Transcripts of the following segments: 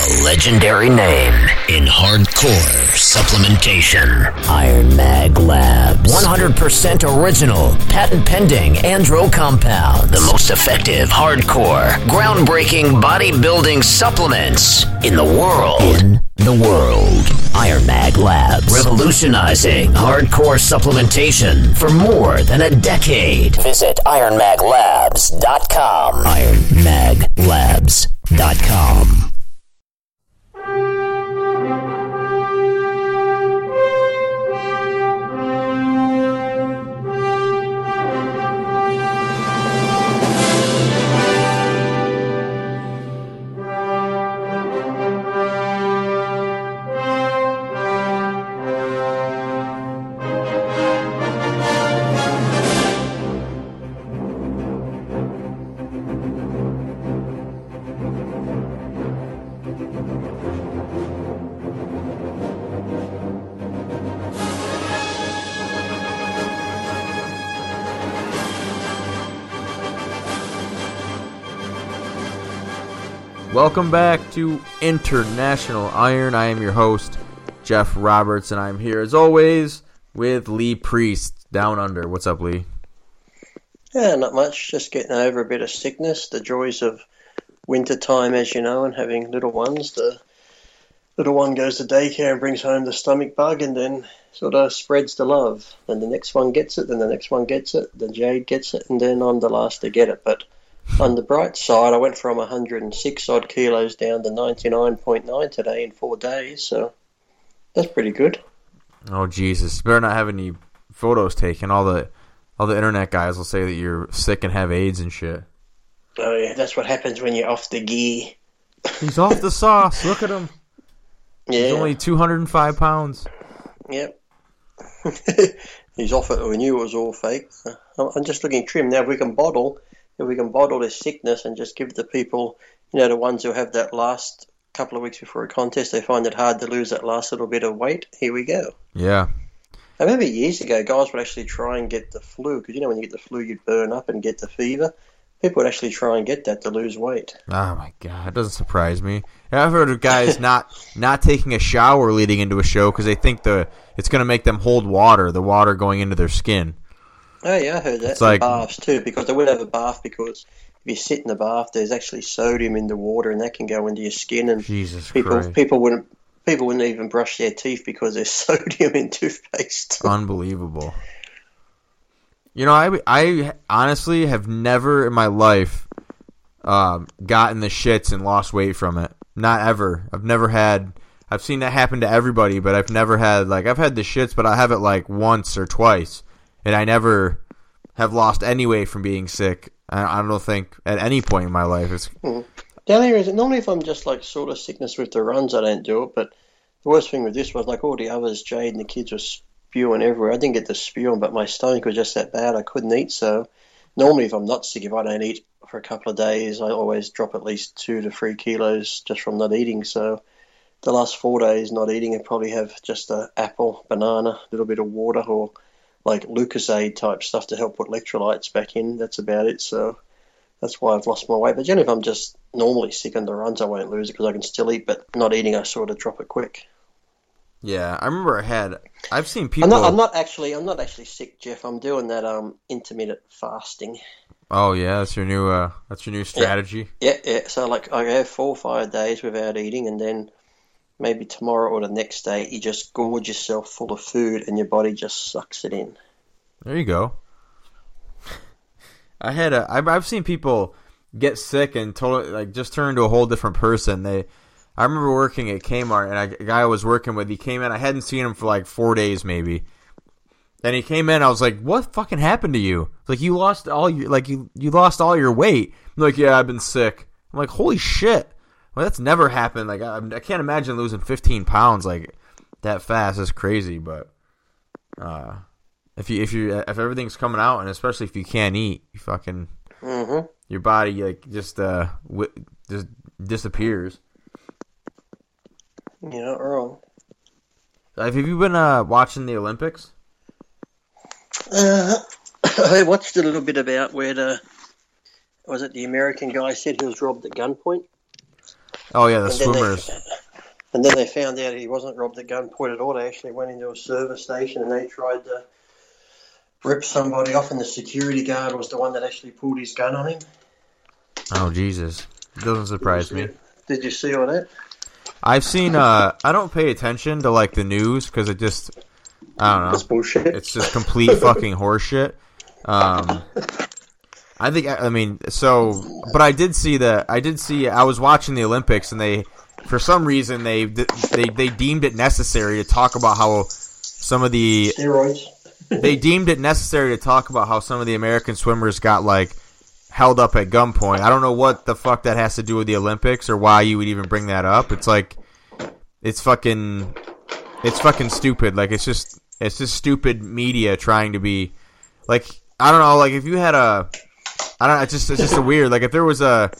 A legendary name in hardcore supplementation. Iron Mag Labs. 100% original, patent pending andro compound. The most effective hardcore, groundbreaking bodybuilding supplements in the world. In the world. Iron Mag Labs. Revolutionizing hardcore supplementation for more than a decade. Visit ironmaglabs.com. ironmaglabs.com. Thank you. Welcome back to International Iron. I am your host, Jeff Roberts, and I'm here as always with Lee Priest down under. What's up, Lee? Yeah, not much. Just getting over a bit of sickness, the joys of winter time, as you know, and having little ones. The little one goes to daycare and brings home the stomach bug, and then sort of spreads the love. Then the next one gets it, then the next one gets it, then Jade gets it, and then I'm the last to get it. But on the bright side, I went from 106 odd kilos down to 99.9 today in four days, so that's pretty good. Oh Jesus! Better not have any photos taken. All the all the internet guys will say that you're sick and have AIDS and shit. Oh yeah, that's what happens when you're off the gear. He's off the sauce. Look at him. Yeah. He's only 205 pounds. Yep. He's off it. We knew it was all fake. I'm just looking trim now. If we can bottle, if we can bottle this sickness and just give the people, you know, the ones who have that last couple of weeks before a contest, they find it hard to lose that last little bit of weight. Here we go. Yeah. I remember years ago, guys would actually try and get the flu because you know when you get the flu, you'd burn up and get the fever. People would actually try and get that to lose weight. Oh my god, it doesn't surprise me. I've heard of guys not not taking a shower leading into a show because they think the it's going to make them hold water, the water going into their skin. Oh yeah, I heard that. It's like- baths too, because they wouldn't have a bath because if you sit in the bath, there's actually sodium in the water, and that can go into your skin, and Jesus people Christ, people wouldn't people wouldn't even brush their teeth because there's sodium in toothpaste. unbelievable. You know, I I honestly have never in my life um, gotten the shits and lost weight from it. Not ever. I've never had. I've seen that happen to everybody, but I've never had like I've had the shits, but I have it like once or twice, and I never have lost any weight from being sick. I, don't think at any point in my life it's hmm. The only reason, normally if I'm just like sort of sickness with the runs, I don't do it. But the worst thing with this was like all the others, Jade and the kids were spewing everywhere. I didn't get the spewing, but my stomach was just that bad. I couldn't eat. So normally if I'm not sick, if I don't eat for a couple of days, I always drop at least two to three kilos just from not eating. So the last four days not eating, I probably have just a apple, banana, a little bit of water, or like Lucozade type stuff to help put electrolytes back in. That's about it. So that's why I've lost my weight. But generally, if I'm just normally sick on the runs, I won't lose it because I can still eat. But not eating, I sort of drop it quick. yeah. I remember I had. I've seen I'm people. not. I'm not actually. I'm not actually sick, Jeff. I'm doing that um intermittent fasting. Oh yeah, that's your new. Uh, that's your new strategy. Yeah, yeah. So like I go four or five days without eating, and then maybe tomorrow or the next day, you just gorge yourself full of food, and your body just sucks it in. There you go. I had a. I've, seen people get sick and totally like just turn into a whole different person. They. I remember working at Kmart and I, a guy I was working with. He came in. I hadn't seen him for like four days maybe. And he came in. I was like, "What fucking happened to you? Like you lost all your like you you lost all your weight." I'm like, "Yeah, I've been sick." I'm like, "Holy shit!" Well, that's never happened. Like I, I can't imagine losing 15 pounds like that fast. That's crazy. But uh, if you if you if everything's coming out, and especially if you can't eat, you fucking hmm your body like just uh wi- just disappears. You're not wrong. Have you been uh watching the Olympics? Uh, I watched a little bit about where the was it the American guy said he was robbed at gunpoint. Oh yeah, the And then they- swimmers. And then they found out he wasn't robbed at gunpoint at all. They actually went into a service station and they tried to rip somebody off, and the security guard was the one that actually pulled his gun on him. Oh Jesus, doesn't surprise me. Did you see all that? I've seen. Uh, I don't pay attention to like the news because it just. I don't know. That's bullshit. It's just complete fucking horseshit. Um, I think. I mean, so, but I did see that. I did see. I was watching the Olympics, and they, for some reason, they they they deemed it necessary to talk about how some of the Steroids. they deemed it necessary to talk about how some of the American swimmers got like held up at gunpoint. I don't know what the fuck that has to do with the Olympics or why you would even bring that up. It's like it's fucking it's fucking stupid. Like it's just it's just stupid media trying to be like I don't know, like if you had a I don't know, it's just it's just a weird like if there was a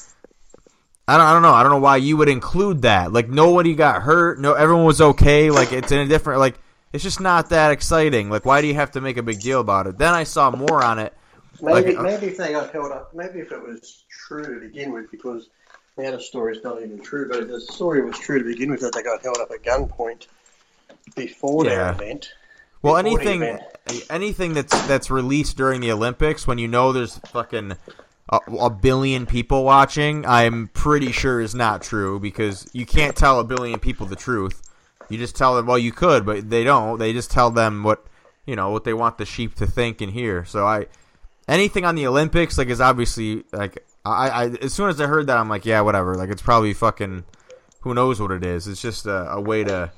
I don't, I don't know. I don't know why you would include that. Like nobody got hurt. No, everyone was okay. Like it's in a different. Like it's just not that exciting. Like why do you have to make a big deal about it? Then I saw more on it. Maybe, Like, uh, maybe if they got held up, maybe if it was true to begin with, because the other story is not even true, but if the story was true to begin with that they got held up at gunpoint before Yeah. their event. Well, anything anything that's that's released during the Olympics when you know there's fucking a, a billion people watching, I'm pretty sure is not true because you can't tell a billion people the truth. You just tell them, well, you could, but they don't. They just tell them what you know what they want the sheep to think and hear. So I anything on the Olympics like is obviously like I, I as soon as I heard that I'm like yeah whatever like it's probably fucking who knows what it is. It's just a, a way to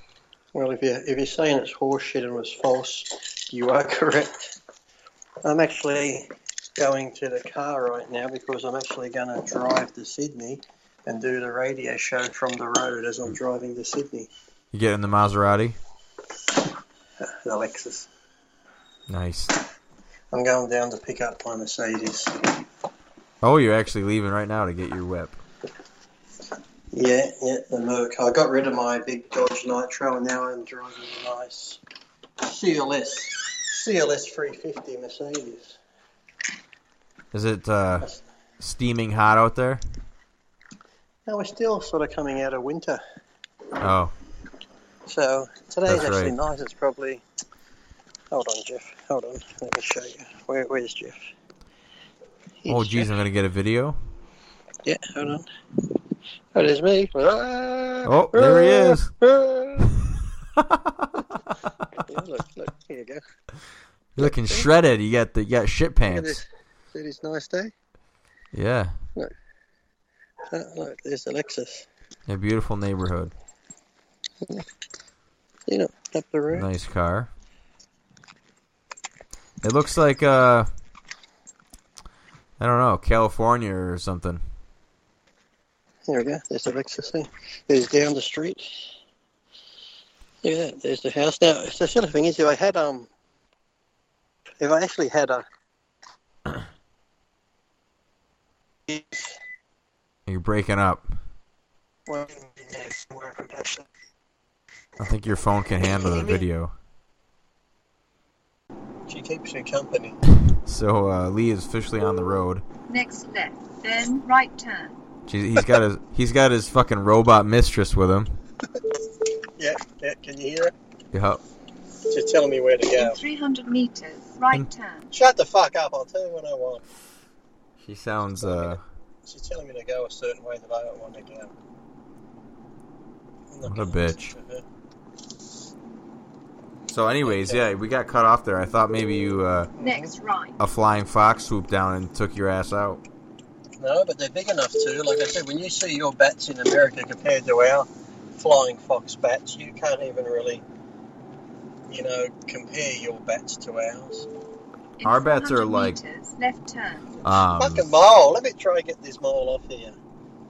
Well, if you if you're saying it's horseshit and was false, you are correct. I'm actually going to the car right now because I'm actually going to drive to Sydney and do the radio show from the road as I'm driving to Sydney. you get in the Maserati. The Lexus. Nice. I'm going down to pick up my Mercedes. Oh, you're actually leaving right now to get your whip. Yeah, yeah, the Merc. I got rid of my big Dodge Nitro and now I'm driving a nice CLS, CLS 350 Mercedes. Is it uh, steaming hot out there? Now we're still sort of coming out of winter. Oh, So today's That's actually right. nice. It's probably. Hold on, Jeff. Hold on. Let me show you. Where, where's Jeff? oh, geez, Jeff. I'm gonna get a video. Yeah, hold on. Oh, there's me. Oh, there he is. Yeah, look, look. Here you go. You're looking shredded. You got the you got shit pants. this. See this nice day? Yeah, Oh, look, there's Alexis. A beautiful neighborhood. You know, up the road. Nice car. It looks like uh, I don't know, California or something. There we go. There's the Lexus thing. There's down the street. Look at that. There's the house. Now, the silly thing is, if I had um, if I actually had a, You're breaking up. well, yeah, somewhere from Ashley. I think your phone can handle the video. She keeps me company. So uh, Lee is officially on the road. Next left, then right turn. She's, he's got his he's got his fucking robot mistress with him. Yeah, yeah. Can you hear it? Yep. She's telling me where to go. In 300 meters, right turn. Shut the fuck up! I'll tell you what I want. She sounds uh She's telling me to go a certain way that I don't want to go. What a bitch. So anyways, yeah, we got cut off there. I thought maybe you uh Next right. a flying fox swooped down and took your ass out. No, but they're big enough to. Like I said, when you see your bats in America compared to our flying fox bats, you can't even really, you know, compare your bats to ours. In Our bats are like- meters, left turn. Um Fucking mole. Let me try and get this mole off here.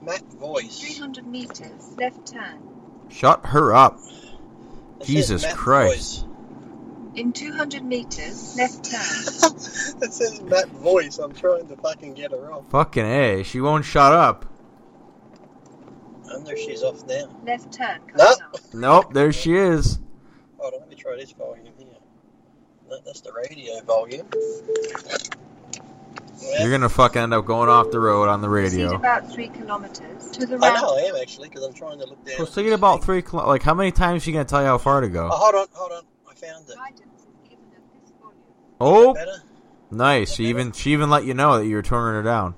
Matt voice. 300 meters, left turn. shut her up. It says Jesus Matt Christ. Voice. In 200 meters, left turn. it says Matt voice. I'm trying to fucking get her off. Fucking A, she won't shut up. I wonder if she's off now. Left turn, coming No. up. Nope, there she is. Hold on, let me try this volume here. No, that's the radio volume. You're gonna fucking end up going off the road on the Proceed radio. about three kilometers to the I right. know I am actually because I'm trying to look down. Proceed about three. Kilo- like how many times she gonna tell you how far to go? Oh, hold on, hold on. I found it. Guidance is given at this volume. Oh, nice. She even she even let you know that you were turning her down.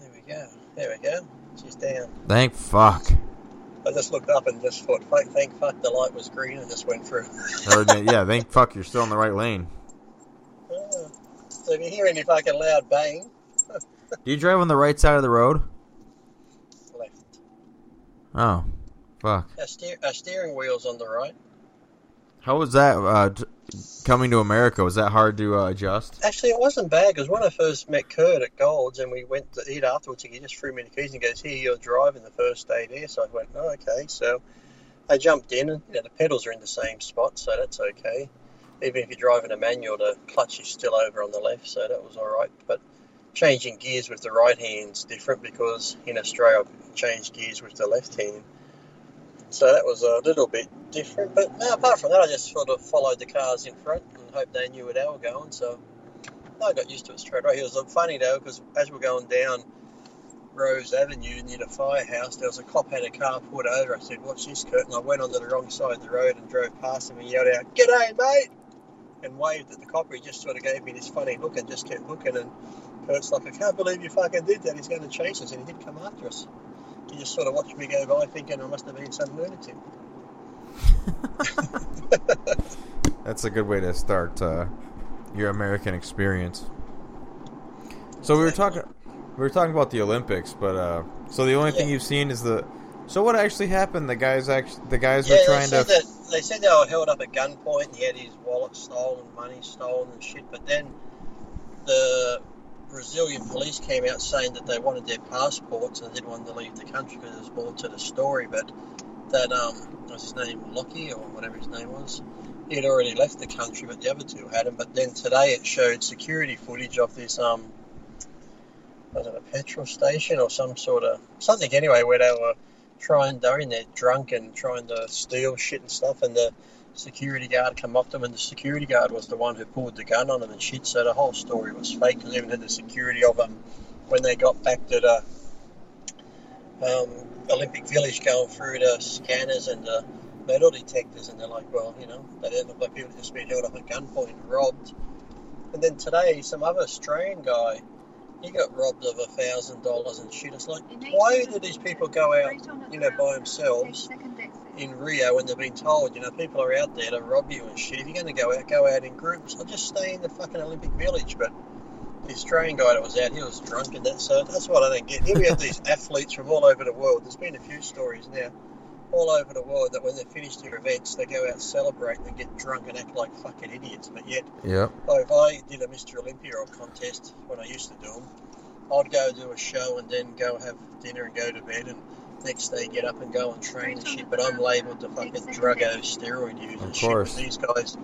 There we go. There we go. She's down. Thank fuck. I just looked up and just thought, thank, thank fuck the light was green and just went through. Yeah, thank fuck you're still in the right lane. Ah. so if you hear any fucking loud bang, Do you drive on the right side of the road? left. Oh, fuck. Our, steer, our steering wheel's on the right. How was that uh, t- coming to America? Was that hard to uh, adjust? Actually, it wasn't bad because when I first met Kurt at Gold's and we went to eat afterwards, he just threw me the keys and goes, "Here, you're driving the first day there." So I went, "Oh, okay." So I jumped in, and you know, the pedals are in the same spot, so that's okay. Even if you're driving a manual, the clutch is still over on the left, so that was all right. But changing gears with the right hand's different because in Australia, I changed gears with the left hand. So that was a little bit different. But no, apart from that, I just sort of followed the cars in front and hoped they knew where they were going. So I got used to it straight away. It was uh, funny though, because as we we're going down Rose Avenue near the firehouse, there was a cop had a car pulled over. I said, "Watch this, Kurt," and I went onto the wrong side of the road and drove past him and yelled out, "G'day, mate!" and waved at the cop. He just sort of gave me this funny look and just kept looking. And Kurt's like, "I can't believe you fucking did that. He's going to chase us," and he did come after us. He just sort of watched me go by, thinking I must have been some lunatic. That's a good way to start uh, your American experience. So we were talking, we were talking about the Olympics, but uh, so the only thing you've seen is the. So what actually happened? The guys actually, the guys Yeah, were trying to. that they said they were held up at gunpoint. and He had his wallet stolen, money stolen, and shit. But then the Brazilian police came out saying that they wanted their passports and they didn't want to leave the country because there's more to the story. But that um, what's his name, Lockie or whatever his name was, he had already left the country, but the other two hadn't. But then today it showed security footage of this um, was it a petrol station or some sort of something anyway where they were trying they're in there drunk and trying to steal shit and stuff and the security guard come up to them and the security guard was the one who pulled the gun on them and shit. So the whole story was fake because even had the security of them when they got back to the um, Olympic Village going through the scanners and the metal detectors and they're like well you know they didn't look like people just been held up at gunpoint and robbed. And then today some other Australian guy he got robbed of a thousand dollars and shit. It's like why do these people go out Straight on at you know, by themselves? Take second exit. In Rio when they've been told, you know, people are out there to rob you and shit. If you're going to go out, go out in groups. I'll just stay in the fucking Olympic Village. But the Australian guy that was out, he was drunk and that. So that's what I don't get. Here we have these athletes from all over the world. There's been a few stories now, all over the world, that when they finish their events, they go out and celebrate and they get drunk and act like fucking idiots. But yet, Yep. like, if I did a Mr. Olympia or contest when I used to do them, I'd go do a show and then go have dinner and go to bed and next day get up and go and train and shit. But I'm labelled the fucking druggo steroid user. Of and shit. course. These guys,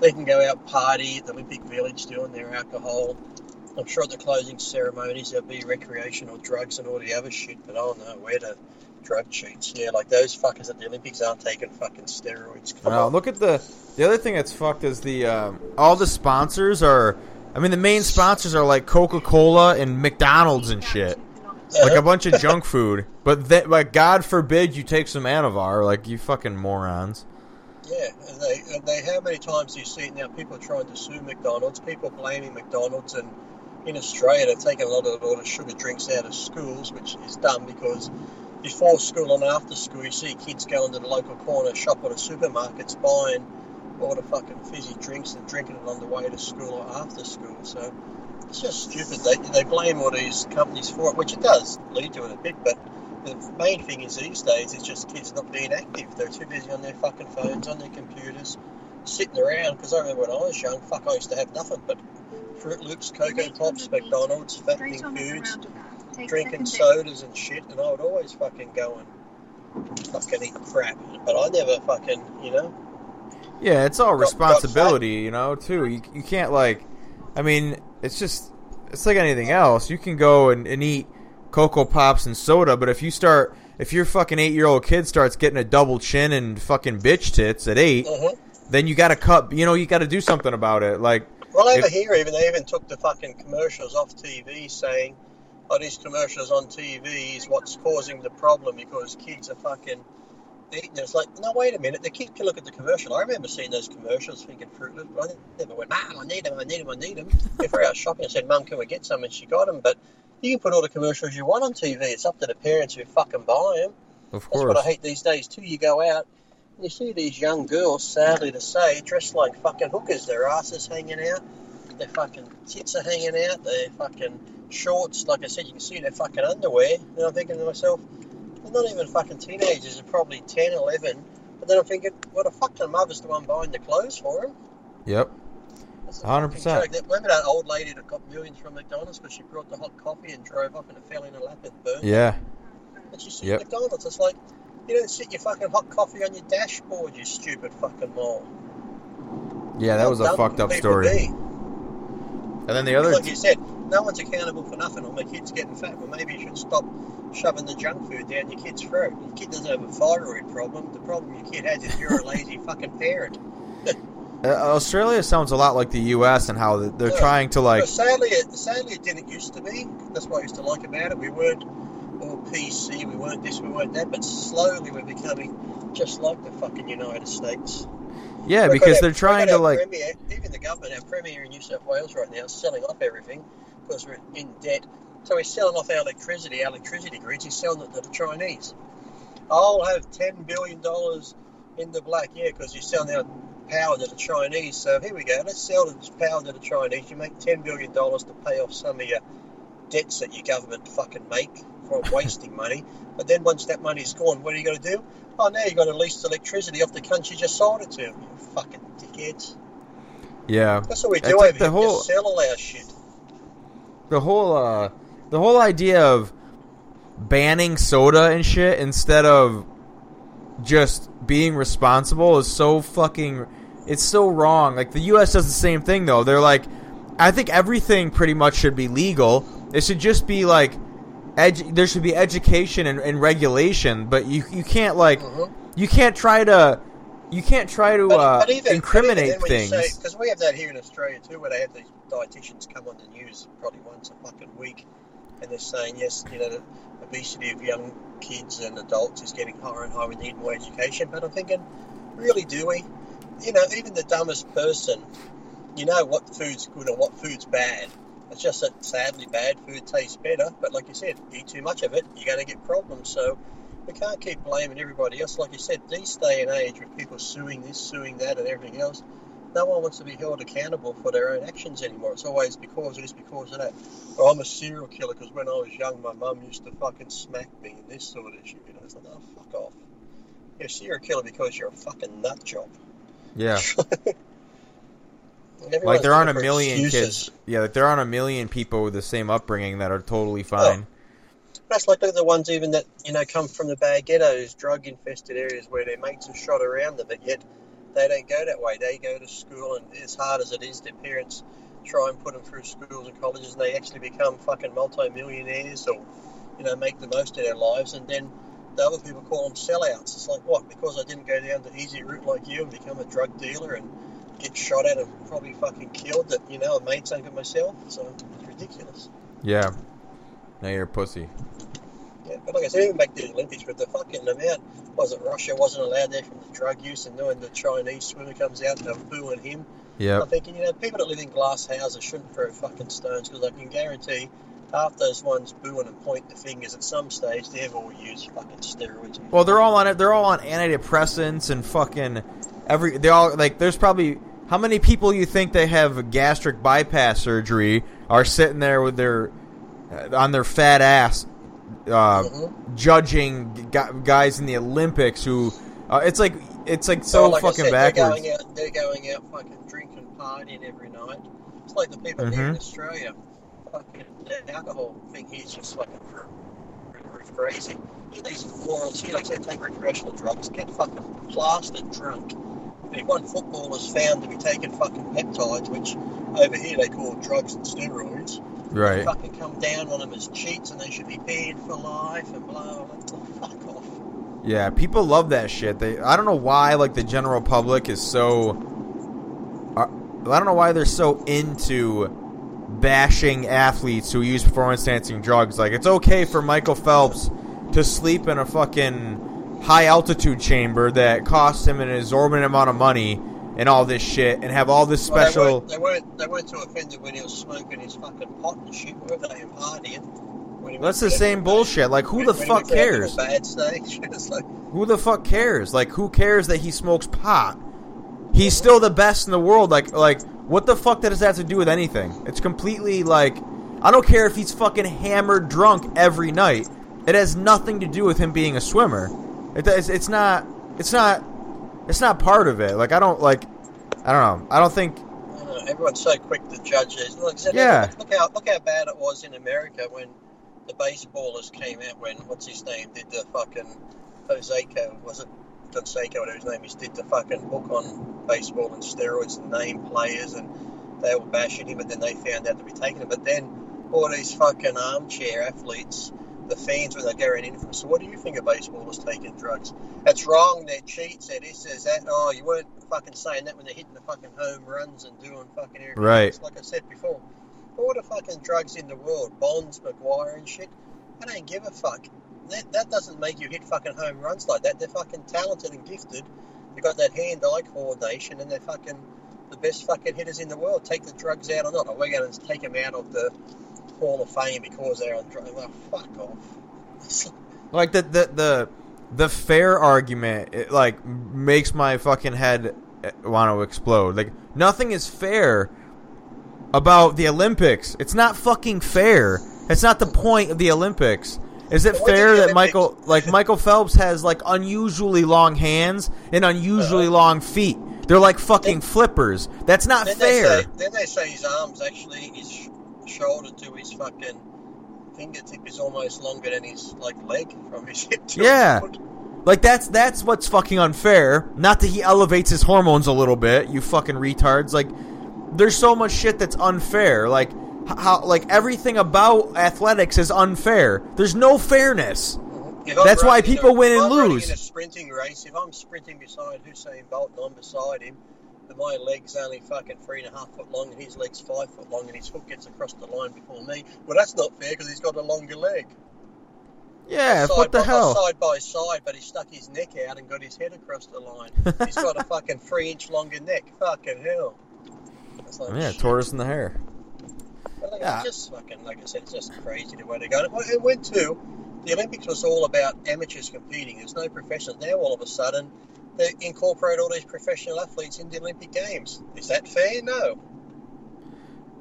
they can go out party at the Olympic Village doing their alcohol. I'm sure at the closing ceremonies there'll be recreational drugs and all the other shit, but I don't know where the drug cheats. Yeah, like those fuckers at the Olympics aren't taking fucking steroids. Come Now on. look at the the other thing that's fucked is the um, all the sponsors are. I mean, the main sponsors are like Coca Cola and McDonald's and shit. Like a bunch of junk food, but that, like God forbid you take some Anavar, like you fucking morons. Yeah, and they, and they, how many times do you see it now? People trying to sue McDonald's, people blaming McDonald's, and in Australia they've taken a lot of, a lot of sugar drinks out of schools, which is dumb because before school and after school you see kids going to the local corner shop or the supermarkets buying all the fucking fizzy drinks and drinking it on the way to school or after school. So it's just stupid. They, they blame all these companies for it, which it does lead to it a bit, but the main thing is these days is just kids not being active. They're too busy on their fucking phones, on their computers, sitting around. Because I remember when I was young, fuck, I used to have nothing but Froot Loops, Cocoa Pops, McDonald's, fattening Straight on at the foods, drinking sodas and shit, and I would always fucking go and fucking eat crap. But I never fucking, you know. Yeah, it's all Got- got responsibility, you know, too. You, you can't like, I mean, it's just it's like anything else. You can go and, and eat cocoa pops and soda, but if you start, if your fucking eight year old kid starts getting a double chin and fucking bitch tits at 8 Uh-huh. then you got to cut. You know, you got to do something about it. Like Well, over If- here, even they even took the fucking commercials off TV, saying, "Oh, these commercials on TV is what's causing the problem because kids are fucking eating." It's like, no, wait a minute. The kid can look at the commercial. I remember seeing those commercials, thinking Froot Loops. But I never went, "Mum, I need them. I need them. I need them." if we're out shopping, I said, "Mum, can we get some?" And she got them. But you can put all the commercials you want on TV. It's up to the parents who fucking buy them. Of course. That's what I hate these days too. You go out and you see these young girls, sadly to say, dressed like fucking hookers. Their asses hanging out, their fucking tits are hanging out, their fucking shorts. Like I said, you can see their fucking underwear. And I'm thinking to myself, they're not even fucking teenagers. They're probably 10, 11. But then I'm thinking, well, the fucking mother's the one buying the clothes for them. Yep. That's a 100%. fucking. That- Remember that old lady that got millions from McDonald's because she brought the hot coffee and drove up and it fell in her lap and burned? Yeah. But you see Yep. McDonald's, it's like you don't sit your fucking hot coffee on your dashboard, you stupid fucking moron. Yeah, that How was a fucked up story. be? And then the other Like you said, no one's accountable for nothing. Or my kid's getting fat. Well, maybe you should stop shoving the junk food down your kid's throat. Your kid doesn't have a thyroid problem. The problem your kid has is you're a lazy fucking parent. uh, Australia sounds a lot like the U.S. and how they're trying to like But sadly, it, sadly, it didn't used to be. That's what I used to like about it. We weren't all PC. We weren't this. We weren't that. But slowly, we're becoming just like the fucking United States. yeah because our- they're trying to like premier, even the government, our premier in New South Wales right now, is selling off everything because we're in debt. So he's selling off our electricity, our electricity grids. He's selling it to the Chinese. I'll have ten billion dollars in the black, yeah, because he's selling our power to the Chinese. So here we go. Let's sell this power to the Chinese. You make ten billion dollars to pay off some of your debts that your government fucking make from wasting money. But then once that money's gone, what are you going to do? Oh, now you've got to lease electricity off the country you just sold it to. You fucking dickheads. yeah That's what we do over the here. whole- Just sell all our shit. The whole uh the whole idea of banning soda and shit instead of just being responsible is so fucking it's so wrong. Like the US does the same thing though. They're like I think everything pretty much should be legal. It should just be like edu- there should be education and, and regulation, but you you can't like Mhm. you can't try to you can't try to uh, but even, incriminate things. Because we have that here in Australia too, where they have these dietitians come on the news probably once a fucking week, and they're saying yes, you know, the obesity of young kids and adults is getting higher and higher. We need more education. But I'm thinking, really, do we? You know, even the dumbest person, you know what food's good and what food's bad. It's just that sadly bad food tastes better. But like you said, eat too much of it, you're going to get problems. So we can't keep blaming everybody else. Like you said, these day and age with people suing this, suing that, and everything else, no one wants to be held accountable for their own actions anymore. It's always because of this, because of that. Or I'm a serial killer because when I was young, my mum used to fucking smack me and this sort of shit. You know, it's like, oh, fuck off. You're a serial killer because you're a fucking nut job. yeah. Like there aren't a million excuses. kids. Yeah, like there aren't a million people with the same upbringing that are totally oh, fine. That's like the ones even that you know come from the bad ghettos, drug-infested areas where their mates are shot around them, but yet they don't go that way. They go to school, and as hard as it is, their parents try and put them through schools and colleges, and they actually become fucking multi-millionaires or you know make the most of their lives, and then the other people call them sellouts. It's like what? Because I didn't go down the easy route like you and become a drug dealer and get shot at and probably fucking killed. That you know, mates ain't got myself. So it's ridiculous. Yeah. Now you're a pussy. Yeah, but like I said, even back to the Olympics, but the fucking amount, was it Russia wasn't allowed there from the drug use, and knowing the Chinese swimmer comes out and they're booing him. Yeah. I'm thinking, you know, people that live in glass houses shouldn't throw fucking stones because I can guarantee half those ones booing and point the fingers at some stage, they've all used fucking steroids. Well, they're all on it. They're all on antidepressants and fucking every. They all like. There's probably how many people you think they have gastric bypass surgery are sitting there with their on their fat ass, uh, Mhm. judging gu- guys in the Olympics who. Uh, it's like it's like so like fucking said, backwards. They're going out, they're going out fucking drinking, partying every night. It's like the people here in. Australia. Fucking the alcohol thing here is just fucking cr- cr- crazy. These morons here, like I said, take recreational drugs, get fucking plastered drunk. If one footballer's found to be taking fucking peptides, which over here they call drugs and steroids, Right. fucking come down on them as cheats and they should be banned for life and blah, blah, blah. Fuck off. Yeah, people love that shit. They I don't know why like the general public is so uh, I don't know why they're so into bashing athletes who use performance enhancing drugs. Like it's okay for Michael Phelps to sleep in a fucking high altitude chamber that costs him an exorbitant amount of money and all this shit and have all this Well, special they, weren't, they weren't. They weren't too offended when he was smoking his fucking pot and shit. Were they and partying? That's the same bullshit. Like who when- the fuck cares? Like Who the fuck cares? Like who cares that he smokes pot? He's still the best in the world. Like like what the fuck does that have to do with anything? It's completely like I don't care if he's fucking hammered drunk every night. It has nothing to do with him being a swimmer. It, it's, it's not it's not it's not part of it. Like I don't like I don't know. I don't think know, everyone's so quick to judge this. Look, Yeah. Look, how look how bad it was in America when the baseballers came out. When what's his name did the fucking Joseco was it Fonseca, whatever his name is, did the fucking book on baseball and steroids and name players, and they were bashing him, but then they found out to be taking it. But then all these fucking armchair athletes, the fans they around in from, so what do you think of baseballers taking drugs? That's wrong. They're cheats. They're this. There's that. Oh, you weren't fucking saying that when they're hitting the fucking home runs and doing fucking everything. Right. else, Like I said before, all the fucking drugs in the world, Bonds, McGwire, and shit. I don't give a fuck. That, that doesn't make you hit fucking home runs like that. They're fucking talented and gifted. They've got that hand-eye coordination, and they're fucking the best fucking hitters in the world. Take the drugs out or not, or we're going to take them out of the Hall of Fame because they're on drugs. Well, fuck off. like the the the the fair argument it, like makes my fucking head want to explode. Like nothing is fair about the Olympics. It's not fucking fair. It's not the point of the Olympics. Is it But what did fair that Michael like Michael Phelps has like unusually long hands and unusually Uh-huh. long feet? They're like fucking flippers. That's not Then fair. they say then they say his arms actually his sh- shoulder to his fucking fingertip is almost longer than his like leg from his hip to Yeah. his foot. Like that's that's what's fucking unfair. Not that he elevates his hormones a little bit, you fucking retards. Like there's so much shit that's unfair. Like how like everything about athletics is unfair. There's no fairness. Mm-hmm. If I'm That's why people a- win and lose. In a sprinting race, if I'm sprinting beside Usain Bolt and I'm beside him, my leg's only fucking three and a half foot long, and his leg's five foot long, and his foot gets across the line before me. Well, that's not fair because he's got a longer leg. Yeah, side what the by, hell? Side by side, but he stuck his neck out and got his head across the line. he's got a fucking three inch longer neck. Fucking hell. Like, Yeah, shit. tortoise in the hare. But like, Yeah. it's just fucking, like I said, it's just crazy the way they go. It went to, the Olympics was all about amateurs competing. There's no professionals. Now all of a sudden, they incorporate all these professional athletes in the Olympic Games. Is that fair? No.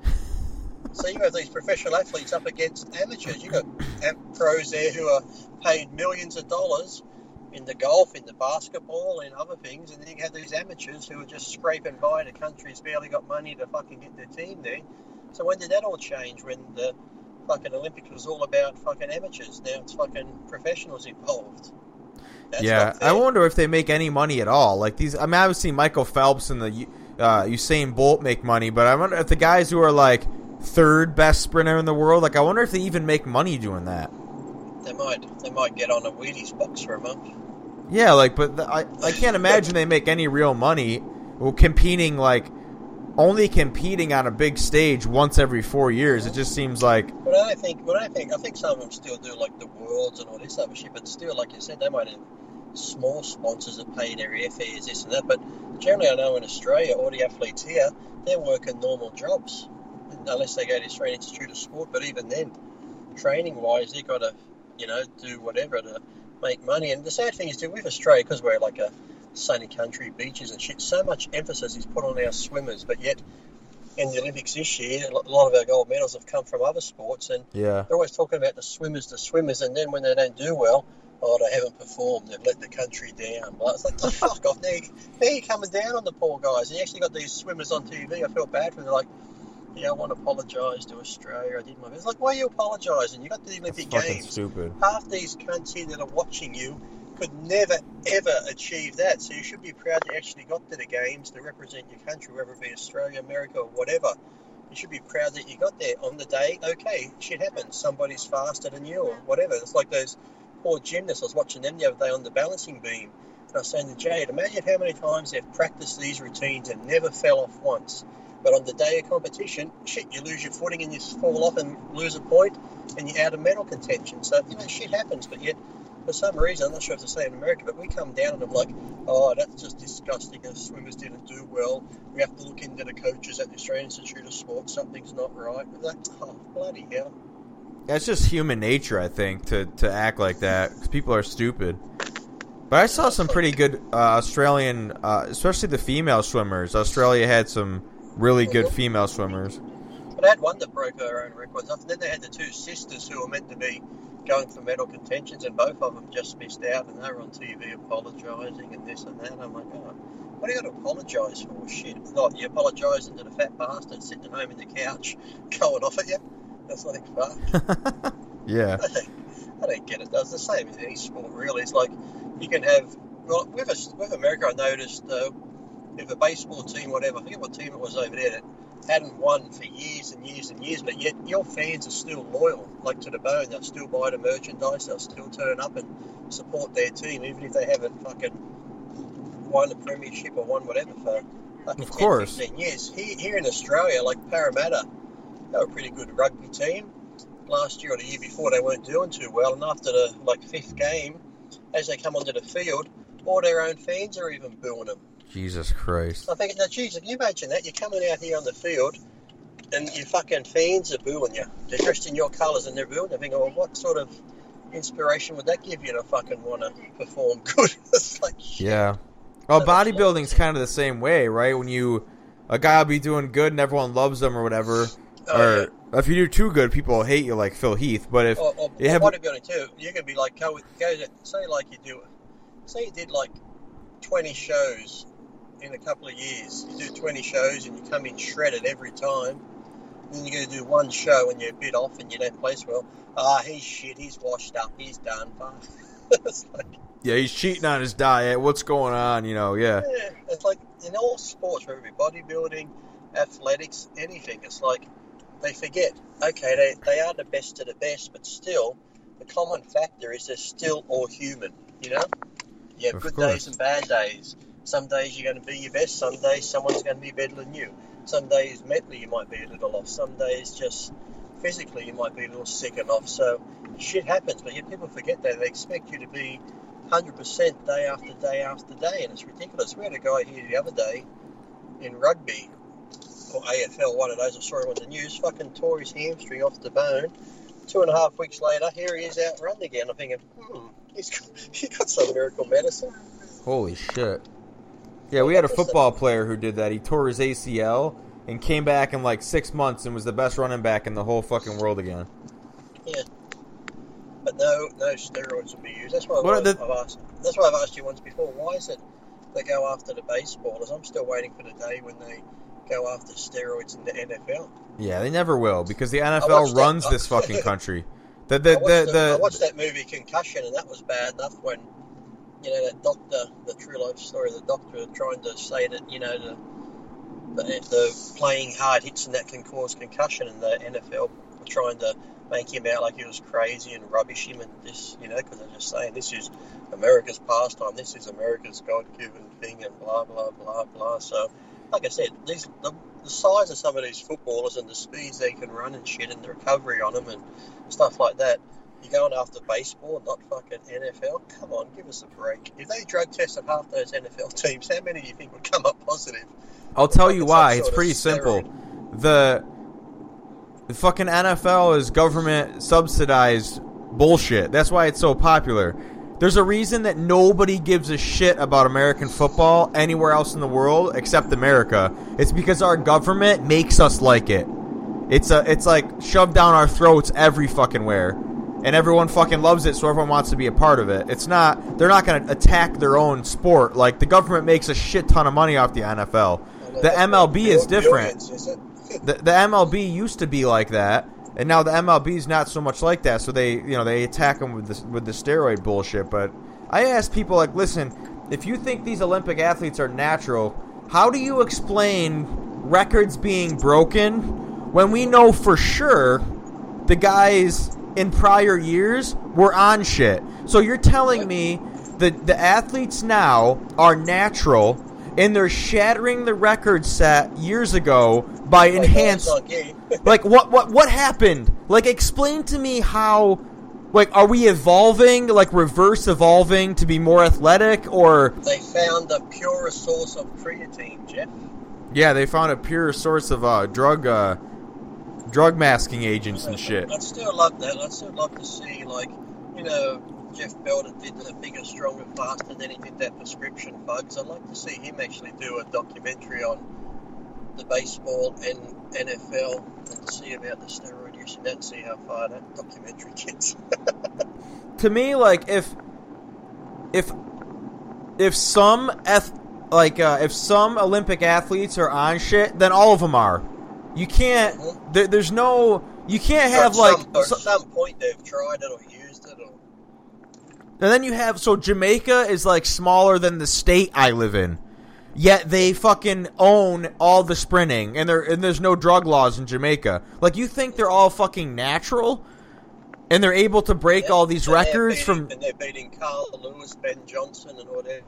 so you have these professional athletes up against amateurs. You've got pros there who are paid millions of dollars in the golf, in the basketball, in other things, and then you have these amateurs who are just scraping by. The country's barely got money to fucking get their team there. So when did that all change? When the fucking Olympics was all about fucking amateurs. Now it's fucking professionals involved. Yeah. I wonder if they make any money at all. Like these, I mean, I've seen Michael Phelps and the uh, Usain Bolt make money, but I wonder if the guys who are like third best sprinter in the world, like I wonder if they even make money doing that. They might they might get on a Wheaties box for a month. Yeah, like, but the, I I can't imagine they make any real money well, competing like only competing on a big stage once every four years. It just seems like But I think but I think I think some of them still do like the worlds and all this other shit. But still, like you said, they might have small sponsors that pay their airfares, this and that. But generally, I know in Australia, all the athletes here they're working normal jobs unless they go to the Australian Institute of Sport. But even then, training wise, they've got to you know do whatever to make money. And the sad thing is, too, with Australia, because we're like a sunny country, beaches and shit, so much emphasis is put on our swimmers, but yet. In the Olympics this year, a lot of our gold medals have come from other sports, and yeah, they're always talking about the swimmers, the swimmers, and then when they don't do well, oh, they haven't performed. They've let the country down. Well, it's like, oh, fuck off. Now, you, now you're coming down on the poor guys. And you actually got these swimmers on TV. I felt bad for them. They're like, yeah, I want to apologise to Australia. I did my best. It's like, why are you apologising? You got to the Olympic fucking Games. stupid. Half these cunts here that are watching you could never, ever achieve that. So you should be proud you actually got to the Games to represent your country, whether it be Australia, America, or whatever. You should be proud that you got there on the day. Okay, shit happens. Somebody's faster than you or whatever. It's like those poor gymnasts. I was watching them the other day on the balancing beam. And I was saying to Jade, imagine how many times they've practiced these routines and never fell off once. But on the day of competition, shit, you lose your footing and you fall off and lose a point, and you're out of medal contention. So you know, shit happens. But yet, for some reason, I'm not sure if it's the same in America, but we come down and I'm like, oh, that's just disgusting. The swimmers didn't do well. We have to look into the coaches at the Australian Institute of Sport. Something's not right. We're like, oh, bloody hell. That's just human nature, I think, to, to act like that because people are stupid. But I saw some pretty good uh, Australian, uh, especially the female swimmers. Australia had some really good female swimmers. But had one that broke her own records. And then they had the two sisters who were meant to be going for medal contentions, and both of them just missed out, and they were on TV apologising and this and that. I'm like, oh, what do you got to apologise for? Shit, not you apologising to the fat bastard sitting at home in the couch going off at you. That's like, fuck. yeah. I don't, I don't get it. It's the same as any sport, really. It's like you can have, well, with, a, with America, I noticed uh, if a baseball team, whatever, I forget what team it was over there, that hadn't won for years and years and years, but yet your fans are still loyal, like to the bone. They'll still buy the merchandise. They'll still turn up and support their team, even if they haven't fucking won the premiership or won whatever for fucking Of 10, course. 15 years. Here, here in Australia, like Parramatta, they were a pretty good rugby team. Last year or the year before, they weren't doing too well, and after the like fifth game, as they come onto the field, all their own fans are even booing them. Jesus Christ. I think, now, geez, can you imagine that? You're coming out here on the field and your fucking fans are booing you. They're dressed in your colours and they're booing you. I think, well, what sort of inspiration would that give you to fucking want to perform good? it's like, shit. Yeah. Well, bodybuilding's kind of the same way, right? When you a guy will be doing good and everyone loves them or whatever, Oh, or if you do too good, people will hate you, like Phil Heath. But if Or, or, you have, bodybuilding too, you can be like, go, with- go to, say like you do, say you did like 20 shows in a couple of years. You do 20 shows and you come in shredded every time. Then you're going to do one show and you're a bit off and you don't place well. Ah, he's shit. He's washed up. He's done. Like, yeah, he's cheating on his diet. What's going on? You know, yeah, yeah, it's like in all sports, whether it be bodybuilding, athletics, anything. It's like they forget. Okay, they, they are the best of the best, but still, the common factor is they're still all human. You know, you have Of good course. days and bad days. Some days you're going to be your best. Some days someone's going to be better than you. Some days mentally you might be a little off. Some days just physically you might be a little sick and off. So shit happens, but yet people forget that. They expect you to be 100% day after day after day, and it's ridiculous. We had a guy here the other day in rugby, or AFL, one of those, I saw him on the news, fucking tore his hamstring off the bone. Two and a half weeks later, here he is out running again. I'm thinking, hmm, he's got, he got some miracle medicine. holy shit. Yeah, we had a football player who did that. He tore his ACL and came back in like six months and was the best running back in the whole fucking world again. Yeah. But no, no steroids would be used. That's why What I've, the- I've asked. That's why I've asked you once before. Why is it they go after the baseballers? I'm still waiting for the day when they go after steroids in the NFL. Yeah, they never will because the NFL that- runs this fucking country. The the I watched, the, the, the, I watched that movie Concussion, and that was bad enough when you know that doctor, the true life story, the doctor trying to say that you know the the, the playing hard hits and that can cause concussion, and the NFL were trying to make him out like he was crazy and rubbish him and this, you know, because they're just saying this is America's pastime, this is America's God-given thing, and blah blah blah blah. So, like I said, these the, the size of some of these footballers and the speeds they can run and shit, and the recovery on them and stuff like that. You're going after baseball, not fucking NFL. Come on, give us a break. If they drug tested half those NFL teams, how many do you think would come up positive? I'll tell you why. It's pretty simple. The the fucking NFL is government subsidized bullshit. That's why it's so popular. There's a reason that nobody gives a shit about American football anywhere else in the world except America. It's because our government makes us like it. It's a it's like shoved down our throats every fucking where. And everyone fucking loves it, so everyone wants to be a part of it. It's not they're not gonna attack their own sport. Like the government makes a shit ton of money off the NFL. The MLB is different. Billions, is it? The, the MLB used to be like that, and now the MLB is not so much like that. So they, you know, they attack them with this with the steroid bullshit. But I ask people like, listen, if you think these Olympic athletes are natural, how do you explain records being broken when we know for sure the guys in prior years were on shit? So you're telling me that the athletes now are natural and they're shattering the record set years ago by Like, enhanced. oh, gay. like what what what happened? Like explain to me how. Like, are we evolving, like reverse evolving to be more athletic, or they found the purest source of creatine, Jeff. yeah, they found a pure source of uh, drug uh, drug masking agents and shit. I'd still love that. I'd still love to see, like, you know, Jeff Belder did the bigger, stronger, faster, then he did that Prescription Thugs. I'd like to see him actually do a documentary on the baseball and NFL and see about the steroid use and that and see how far that documentary gets. to me like if if if some eth- like uh, if some olympic athletes are on shit then all of them are you can't Mhm. there, there's no you can't have At like some, so- at some point they've tried it or used and then you have so jamaica is like smaller than the state i live in. Yet they fucking own all the sprinting and there and there's no drug laws in jamaica. Like you think they're all fucking natural? And they're able to break all these records beating- from and they're beating Carl Lewis, Ben Johnson, and all that.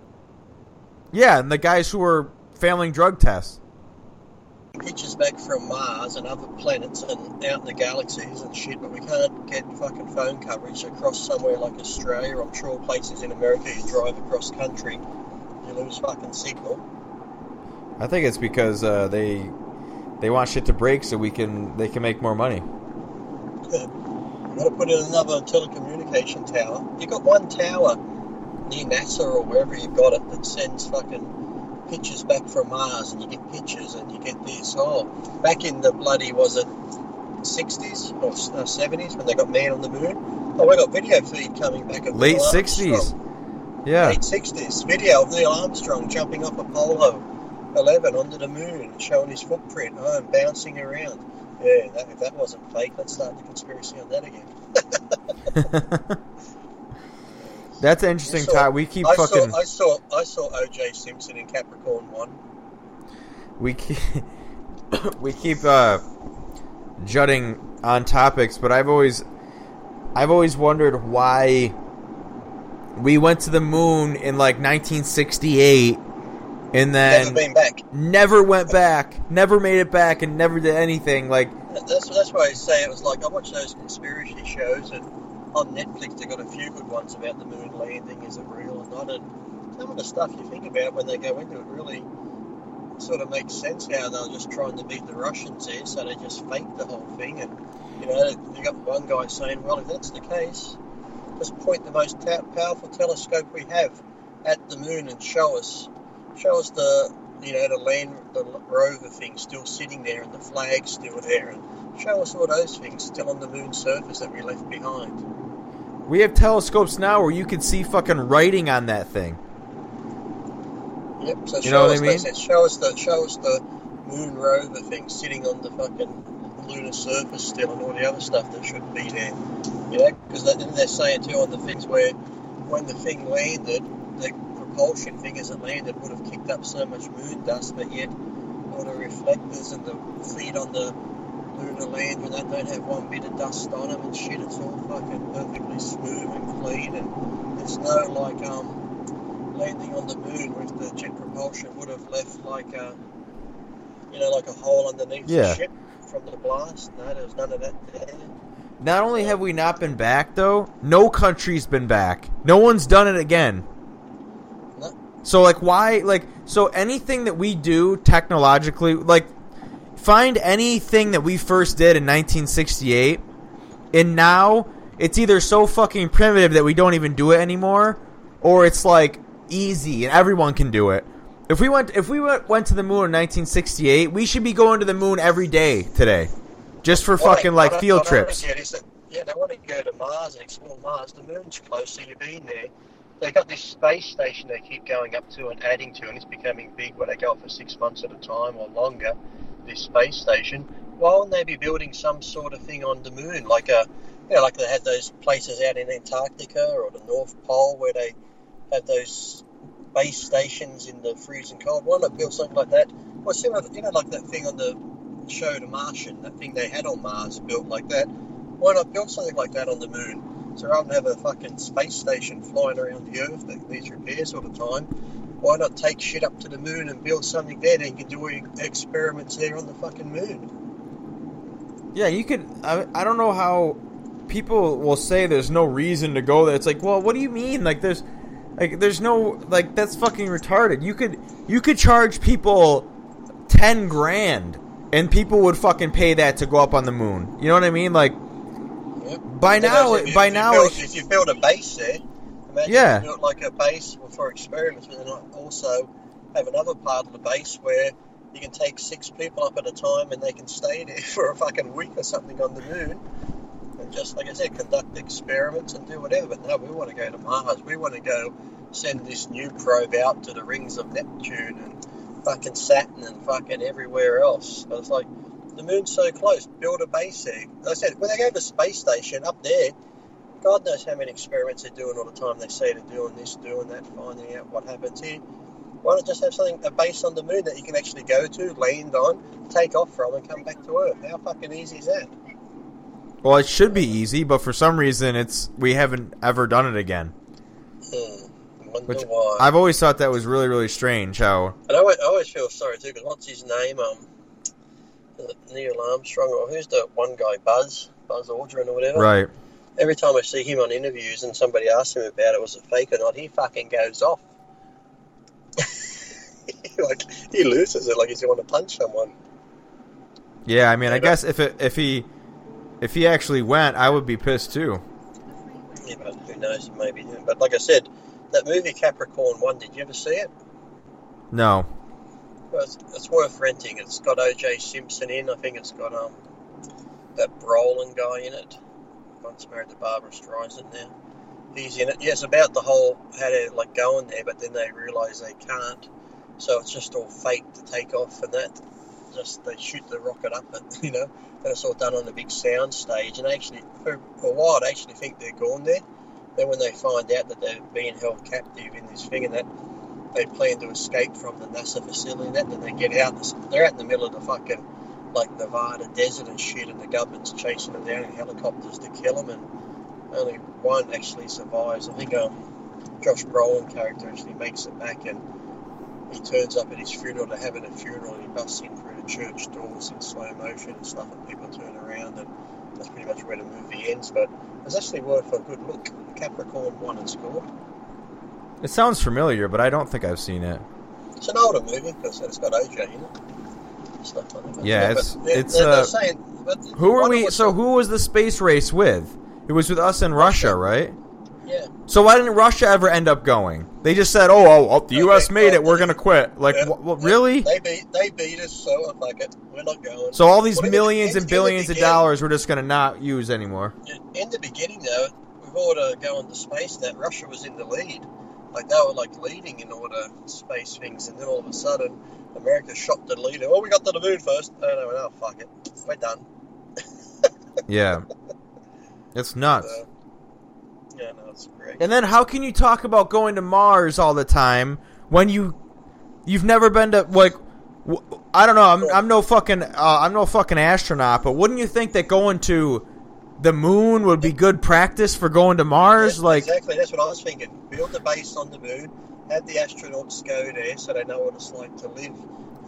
yeah and the guys who are failing drug tests pictures back from Mars and other planets and out in the galaxies and shit, but we can't get fucking phone coverage across somewhere like Australia. I'm sure places in America you drive across country, you lose fucking signal. I think it's because uh, they they want shit to break so we can they can make more money. you got to put in another telecommunication tower. You got one tower near NASA or wherever you've got it that sends fucking pictures back from Mars, and you get pictures and you get this. Oh, back in the bloody was it 60s or uh, 70s when they got man on the moon? Oh, we got video feed coming back of Late Neil sixties. Yeah. Late 60s video of Neil Armstrong jumping off Apollo 11 onto the moon, showing his footprint, oh, and bouncing around. Yeah, that, if that wasn't fake, let's start the conspiracy on that again. That's an interesting saw- time. We keep I fucking saw, I saw, I saw O.J. Simpson in Capricorn One. we keep we keep uh jutting on topics, but I've always I've always wondered why we went to the moon in like 1968 and Never then been back. never went back, never made it back and never did anything like That's that's why I say it was like I watch those conspiracy shows and on Netflix they've got a few good ones about the moon landing. Is it real or not? And some of the stuff you think about when they go into it really sort of makes sense. How they're just trying to beat the Russians there, so they just faked the whole thing. And you know, you got one guy saying, "Well, if that's the case, just point the most ta- powerful telescope we have at the moon and show us, show us the." You know, the land, the rover thing still sitting there and the flag still there, and show us all those things still on the moon's surface that we left behind. we have telescopes now where you can see fucking writing on that thing. Yep. So You show know what I us, mean? said, show us the show us the moon rover thing sitting on the fucking lunar surface still, and all the other stuff that shouldn't be there. You know, because then they're saying too on the things where when the thing landed, the propulsion thing as it landed would have kicked up so much moon dust, but yet all the reflectors and the feet on the lunar lander and that don't have one bit of dust on them and shit. It's all fucking perfectly smooth and clean, and there's no like um landing on the moon with the jet propulsion would have left like a, you know, like a hole underneath Yeah. the ship from the blast. No, there was none of that there. Not only have we not been back though, no country's been back. No one's done it again. No. So like why like so anything that we do technologically like find anything that we first did in 1968 and now it's either so fucking primitive that we don't even do it anymore or it's like easy and everyone can do it. If we went if we went, went to the moon in 1968, we should be going to the moon every day today. Just for I- fucking like field I trips. that, yeah, they want to go to Mars and explore Mars. The moon's close, so you've been there. They got this space station they keep going up to and adding to, and it's becoming big where they go for six months at a time or longer. This space station. Why wouldn't they be building some sort of thing on the moon, like a, you know, like they had those places out in Antarctica or the North Pole where they have those base stations in the freezing cold? Why not build something like that? Well, similar, you know, like that thing on the show The Martian, that thing they had on Mars built like that. Why not build something like that on the moon? So rather than have a fucking space station flying around the Earth that needs repairs all the time, why not take shit up to the moon and build something there? Then you can do all your experiments there on the fucking moon. Yeah, you could. I, I don't know how people will say there's no reason to go there. It's like, well, what do you mean? Like, there's, like, there's no, like, that's fucking retarded. You could, you could charge people ten grand, and people would fucking pay that to go up on the moon. You know what I mean? Like, Yep. by now, if by you now, build, if you build a base there, imagine Yeah. you build like a base for experiments, but then also have another part of the base where you can take six people up at a time and they can stay there for a fucking week or something on the moon. And just like I said, conduct experiments and do whatever. But no, we want to go to Mars. We want to go send this new probe out to the rings of Neptune and fucking Saturn and fucking everywhere else. But it's like the moon's so close. Build a base there. Like I said, when they go to the space station up there, God knows how many experiments they're doing all the time. They say they're doing this, doing that, finding out what happens here. Why not just have something, a base on the moon that you can actually go to, land on, take off from, and come back to Earth? How fucking easy is that? well, it should be easy, but for some reason, it's we haven't ever done it again. Hmm. Which why. I've always thought that was really, really strange. How And I always, I always feel sorry too, because what's his name? Um, Neil Armstrong, or who's the one guy, Buzz, Buzz Aldrin, or whatever. right? Every time I see him on interviews and somebody asks him about it, was it fake or not, he fucking goes off. like he loses it, like he's going to punch someone. Yeah, I mean, I guess if it if he if he actually went, I would be pissed too. Yeah, but who knows? Maybe. But like I said, that movie Capricorn One. Did you ever see it? No. Well, it's, it's worth renting. It's got O.J. Simpson in. I think it's got um that Brolin guy in it. Married to Barbra Streisand now. He's in it. Yeah, it's about the whole how to like go in there, but then they realise they can't. So it's just all fake to take off and that. Just they shoot the rocket up, and you know, and it's all done on a big sound stage. And actually, for, a while, they actually think they're gone there. Then when they find out that they're being held captive in this thing and that, they plan to escape from the NASA facility and that, then they get out. They're out in the middle of the fucking like Nevada desert and shit, and the government's chasing them down in helicopters to kill them, and only one actually survives. I think um, Josh Brolin character actually makes it back, and he turns up at his funeral. They're having a funeral, and he busts in through the church doors in slow motion and stuff, and people turn around, and that's pretty much where the movie ends. But it's actually worth a good look. Capricorn One and scored. It sounds familiar, but I don't think I've seen it. It's an older movie because it's got OJ in it. Stuff like that. Yeah, but it's- they're- it's, they're, uh, they're saying, Who were we? So who was the space race with? It was with us and Russia, right? Yeah. So why didn't Russia ever end up going? They just said, "Oh, oh, oh the U.S. made it. We're gonna quit." Like, Yeah. wh- wh- really? They beat they beat us, so I'm like, we're not going. So all these Well, in the- millions and billions of dollars we're just gonna not use anymore. In the beginning, though, all the going to space, that Russia was in the lead. Like they were like leading in order space things, and then all of a sudden, America shot the leader. Oh, we got to the moon first. Oh no, no, fuck it, we're done. Yeah, it's nuts. So, yeah, no, it's great. And then how can you talk about going to Mars all the time when you you've never been to like I don't know. I'm I'm no fucking uh, I'm no fucking astronaut, but wouldn't you think that going to the moon would be good practice for going to Mars? Yeah, Like, exactly, that's what I was thinking. Build a base on the moon, have the astronauts go there so they know what it's like to live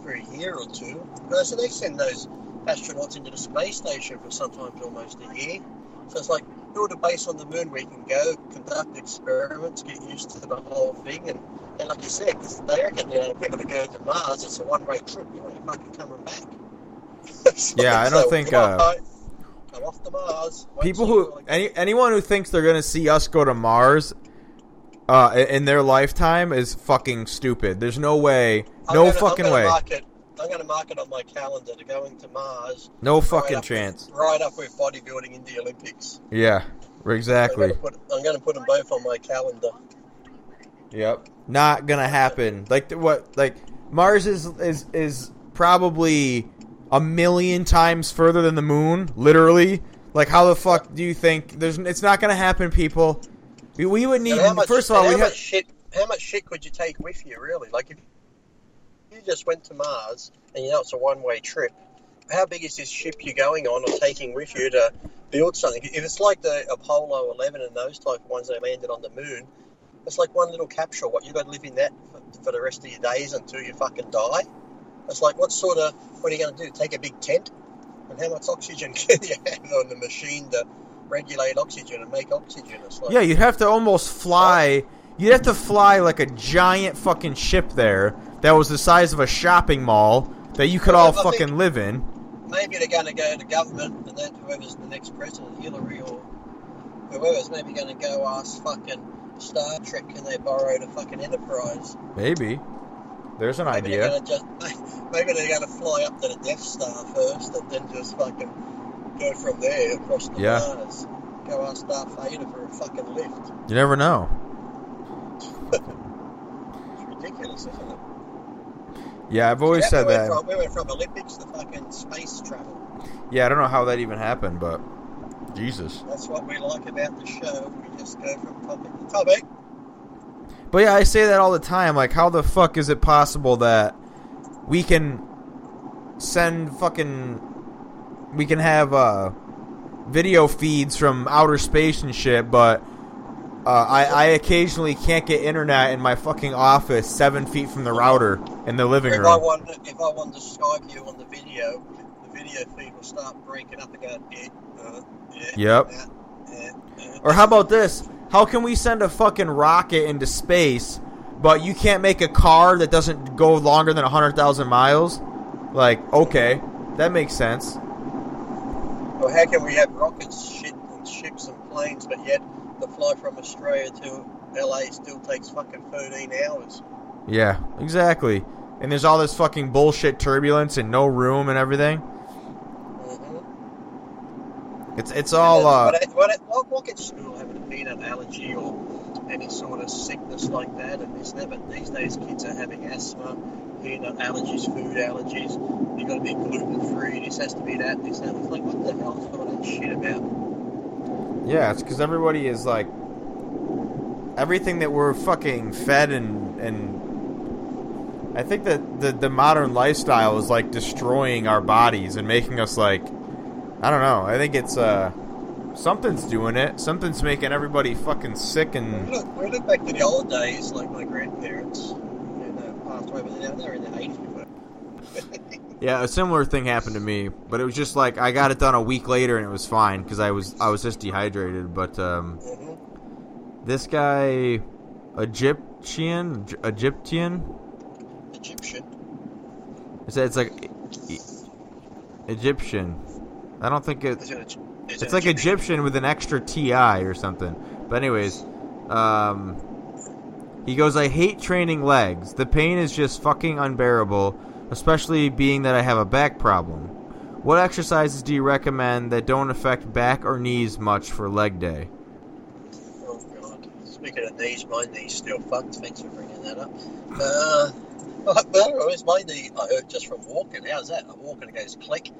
for a year or two. No, so they send those astronauts into the space station for sometimes almost a year. So it's like build a base on the moon where you can go, conduct experiments, get used to the whole thing, and, and like you said, they reckon you know, people that go to Mars, it's a one-way trip. You ain't fucking coming back. So- Yeah, I don't so think, uh, come off to Mars. People who any anyone who thinks they're gonna see us go to Mars uh, in their lifetime is fucking stupid. There's no way, I'm no gonna- fucking I'm gonna way, Mark it, I'm going to mark it on my calendar to going to Mars. no fucking up chance. With, right up with bodybuilding in the Olympics. Yeah, exactly. I'm going, to put, I'm to put them both on my calendar. Yep. Not gonna happen. Like what? Like Mars is is is probably a million times further than the moon. Literally. Like how the fuck do you think? There's. It's not gonna happen, people. We, we would need. Much, first of all, we how have. much shit? How much shit could you take with you, really? Like if you just went to Mars and you know it's a one-way trip, how big is this ship you're going on or taking with you to build something? If it's like the Apollo 11 and those type of ones that landed on the moon, It's like one little capsule. What you got to live in that for, for the rest of your days until you fucking die. It's like what sort of what are you going to do? Take a big tent? And how much oxygen can you have on the machine to regulate oxygen and make oxygen? It's like, Yeah, you'd have to almost fly. Oh. You'd have to fly like a giant fucking ship there that was the size of a shopping mall that you could all I fucking live in. maybe they're going to go to government and then whoever's the next president, Hillary or whoever's maybe going to go ask fucking Star Trek can they borrow the fucking Enterprise? Maybe. There's an Maybe idea. just maybe they're going to fly up to the Death Star first and then just fucking go from there across the Yeah. Mars. Go ask Darth Vader for a fucking lift. You never know. It's ridiculous, isn't it? Yeah, I've always Yeah, said we that. From, we went from Olympics to fucking space travel. Yeah, I don't know how that even happened, but Jesus. That's what we like about the show. We just go from topic to topic. But yeah, I say that all the time. Like, how the fuck is it possible that we can send fucking. We can have uh, video feeds from outer space and shit, but uh, I, I occasionally can't get internet in my fucking office seven feet from the router in the living If I room. want, if I want to Skype you on the video, the video feed will start breaking up eh, uh, Yep. Or how about this? How can we send a fucking rocket into space, but you can't make a car that doesn't go longer than 100,000 miles? Like, okay, that makes sense. Or how can we have rockets, shit, and ships and planes, but yet the flight from Australia to LA still takes fucking 13 hours? Yeah, exactly. And there's all this fucking bullshit turbulence and no room and everything. It's it's all uh What, what, what, what gets school having a peanut allergy or any sort of sickness like that and this that, but these days kids are having asthma, peanut allergies, food allergies. You got to be gluten free. This has to be that. This that. It's like what the hell is all that shit about? yeah, it's cuz everybody is like everything that we're fucking fed and and I think that the the modern lifestyle is like destroying our bodies and making us like I don't know. I think it's uh something's doing it. Something's making everybody fucking sick and look, we look back to the old days, like my grandparents. You know, passed away, but they're, in their eighties. Yeah, a similar thing happened to me, but it was just like I got it done a week later and it was fine because I was I was just dehydrated. But um, Mm-hmm. this guy, Egyptian, Egyptian, Egyptian. it's it's like Egyptian. I don't think it. Is it a, is It's it like Egyptian? Egyptian with an extra ti or something. But anyways, um, he goes, "I hate training legs. The pain is just fucking unbearable, especially being that I have a back problem. What exercises do you recommend that don't affect back or knees much for leg day?" Oh god. Speaking of knees, my knee's still fucked. Thanks for bringing that up. Uh, don't know, it's my knee I hurt just from walking. How's that? I'm walking, it goes click.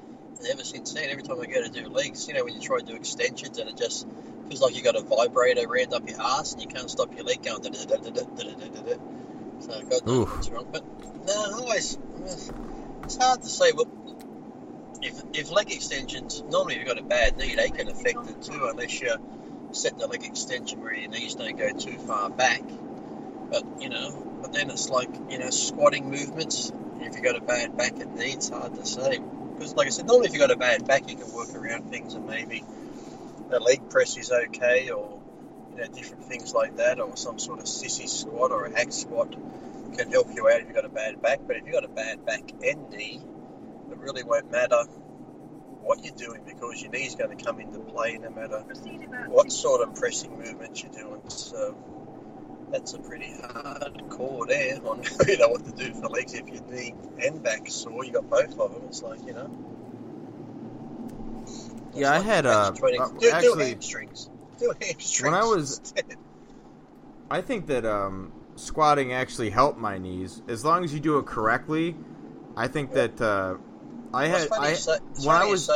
Ever since then, Every time I go to do legs, you know, when you try to do extensions and it just feels like you got a vibrator round up your ass and you can't stop your leg going. So God knows what's wrong. But no, always it's hard to say. But if if leg extensions normally if you've got a bad knee, they can affect it too, unless you set the leg extension where your knees don't go too far back. But you know, but then it's like you know squatting movements. If you've got a bad back and knee, it's hard to say because, like I said, normally if you've got a bad back, you can work around things and maybe a leg press is okay, or you know, different things like that, or some sort of sissy squat or a hack squat can help you out if you've got a bad back. But if you've got a bad back and knee, it really won't matter what you're doing because your knee's going to come into play no matter what sort of pressing movements you're doing. So that's a pretty hard call there on you know what to do for legs if your knee and back sore. You got both of them. It's like you know. Yeah, I like had, uh, uh, do, do actually- hamstrings. Do hamstrings. When I was- instead. I think that um, squatting actually helped my knees as long as you do it correctly. I think that uh, I had funny I say, when I was.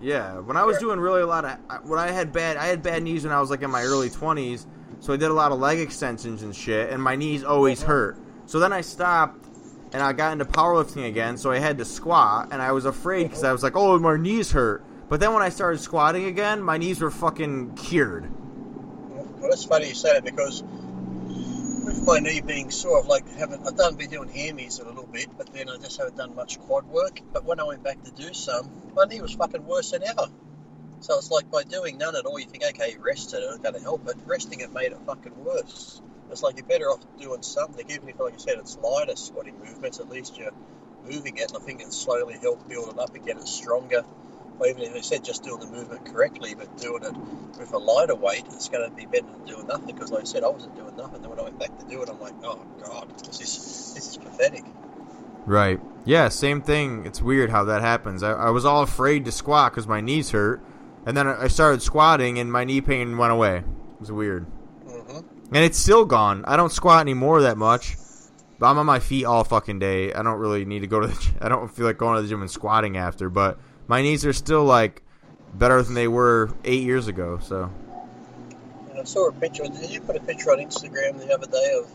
Yeah, when I was Yeah. doing really a lot of when I had bad I had bad knees when I was like in my early 20s, so I did a lot of leg extensions and shit and my knees always hurt. So then I stopped and I got into powerlifting again, so I had to squat and I was afraid cuz I was like, "Oh, my knees hurt." But then when I started squatting again, my knees were fucking cured. Well, it's funny you say it because with my knee being sore, I've like haven't I've done been doing hammies a little bit, but then I just haven't done much quad work. But when I went back to do some, my knee was fucking worse than ever. So it's like by doing none at all, you think, okay, rest it, it's going to help it. Resting it made it fucking worse. It's like you're better off doing something, even if, like you said, it's lighter squatting movements. At least you're moving it, and I think it slowly help build it up again. It's stronger. Or even if they said just doing the movement correctly, but doing it with a lighter weight, it's going to be better than doing nothing. Because, like I said, I wasn't doing nothing. Then when I went back to do it, I'm like, oh god, this is this is pathetic. Right. Yeah, same thing. It's weird how that happens. I, I was all afraid to squat because my knees hurt, and then I started squatting and my knee pain went away. It was weird. hmm And it's still gone. I don't squat anymore that much. But I'm on my feet all fucking day. I don't really need to go to the gym. I don't feel like going to the gym and squatting after, but my knees are still like better than they were 8 years ago, so I saw a picture. Did you put a picture on Instagram the other day of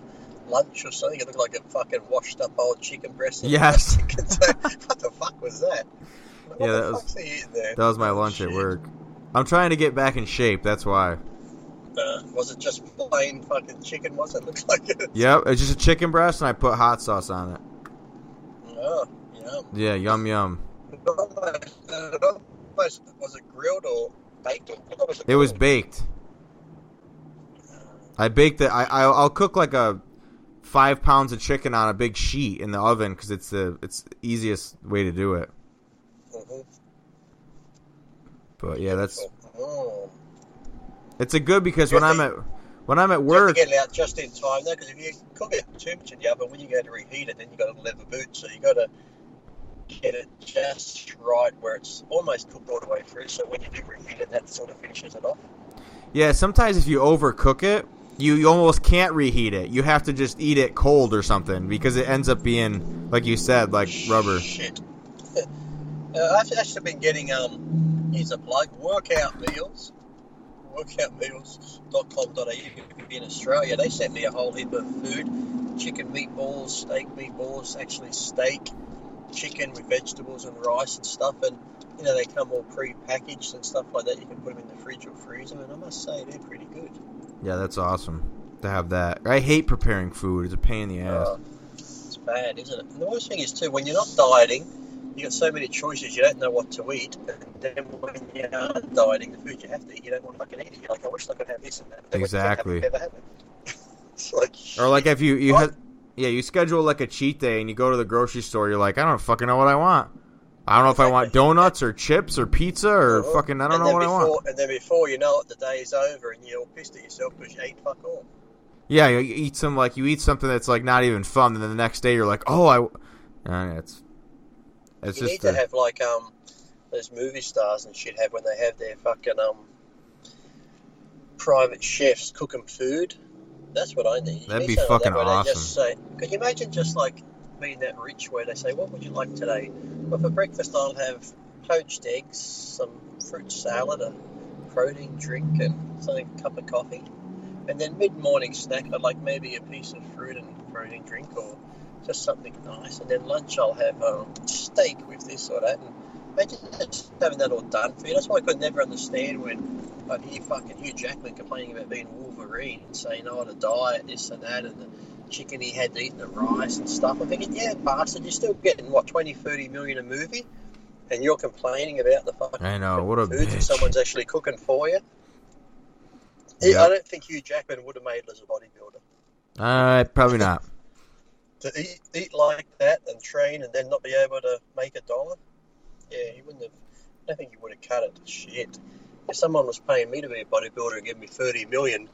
lunch or something? It looked like a fucking washed up old chicken breast. Yes. what the fuck was that? Yeah, that was- fuck's eating there? that was my lunch at work. I'm trying to get back in shape, that's why. Uh, was it just plain fucking chicken? Was it? Looks like it. Yep, it's just a chicken breast and I put hot sauce on it. Oh, yeah. Yeah, yum yum. Was it grilled or baked? Or, was It was baked. I baked it. I I'll, I'll cook like a five pounds of chicken on a big sheet in the oven because it's the it's the easiest way to do it. But yeah, that's Oh. it's a good because when I'm at when I'm at You work, get it out just in time though, because if you cook it too much in the oven, when you go to reheat it, then you got a leather boot, so you got to get it just right where it's almost cooked all the way through. So when you do reheat it, that sort of finishes it off. yeah, sometimes if you overcook it, you, you almost can't reheat it. You have to just eat it cold or something because it ends up being like you said, like rubber. Shit. uh, I've actually been getting um, here's a plug, workout meals. Workoutmeals.com.au in Australia. They sent me a whole heap of food: chicken meatballs, steak meatballs, actually steak, chicken with vegetables and rice and stuff. And you know they come all pre-packaged and stuff like that. You can put them in the fridge or freezer. And I must say they're pretty good. Yeah, that's awesome to have that. I hate preparing food. It's a pain in the ass. Uh, it's bad, isn't it? And the worst thing is too when you're not dieting, you got so many choices. You don't know what to eat, and then when you are dieting, the food you have to eat, you don't want to fucking eat it. You're like, I wish I could have this and that. Then when you have it, Exactly. you never have it. like, Or like if you you What? have, yeah, you schedule like a cheat day and you go to the grocery store. You're like, I don't fucking know what I want. I don't know if I want donuts or chips or pizza or fucking I don't know what I want. And then before you know it, the day is over, and you're pissed at yourself because you ate fuck all. Yeah, you eat some like you eat something that's like not even fun, and then the next day you're like, oh, I. Uh, it's it's you just need to have like um those movie stars and shit have when they have their fucking um private chefs cooking food. That's what I need. You That'd need be like fucking that awesome. Just say, could you imagine just like being that rich where they say, "What would you like today?" Well, for breakfast I'll have poached eggs, some fruit salad, a protein drink, and something a cup of coffee. And then mid-morning snack, I'd like maybe a piece of fruit and protein drink, or just something nice. And then lunch, I'll have um, steak with this or that. And imagine just having that all done for you. That's why I could never understand when I'd hear fucking Hugh Jackman complaining about being Wolverine and saying, "Oh, the diet, this and that, and the chicken he had to eat, and the rice and stuff." I'm thinking, yeah, bastard, you're still getting what 20, 30 million a movie, and you're complaining about the fucking I know, what a foods that someone's actually cooking for you. Yep. I don't think Hugh Jackman would have made it as a bodybuilder. Uh, probably not. To eat, eat like that and train and then not be able to make a dollar, yeah, he wouldn't have. I don't think he would have cut it. Shit. If someone was paying me to be a bodybuilder and give me 30 million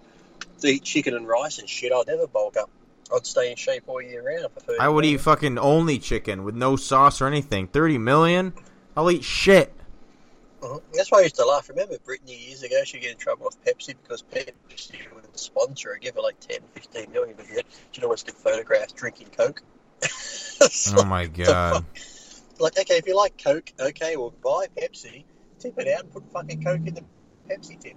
to eat chicken and rice and shit, I'd never bulk up. I'd stay in shape all year round for 30 I would million. eat fucking only chicken with no sauce or anything. Thirty million? I'll eat shit. Mhm. That's why I used to laugh. Remember Britney years ago? She'd get in trouble with Pepsi because Pepsi would sponsor her, give her like 10, 15 million, but yet she'd always get photographs drinking Coke. Oh my god. Like, okay, if you like Coke, okay, well, buy Pepsi, tip it out and put fucking Coke in the Pepsi tin.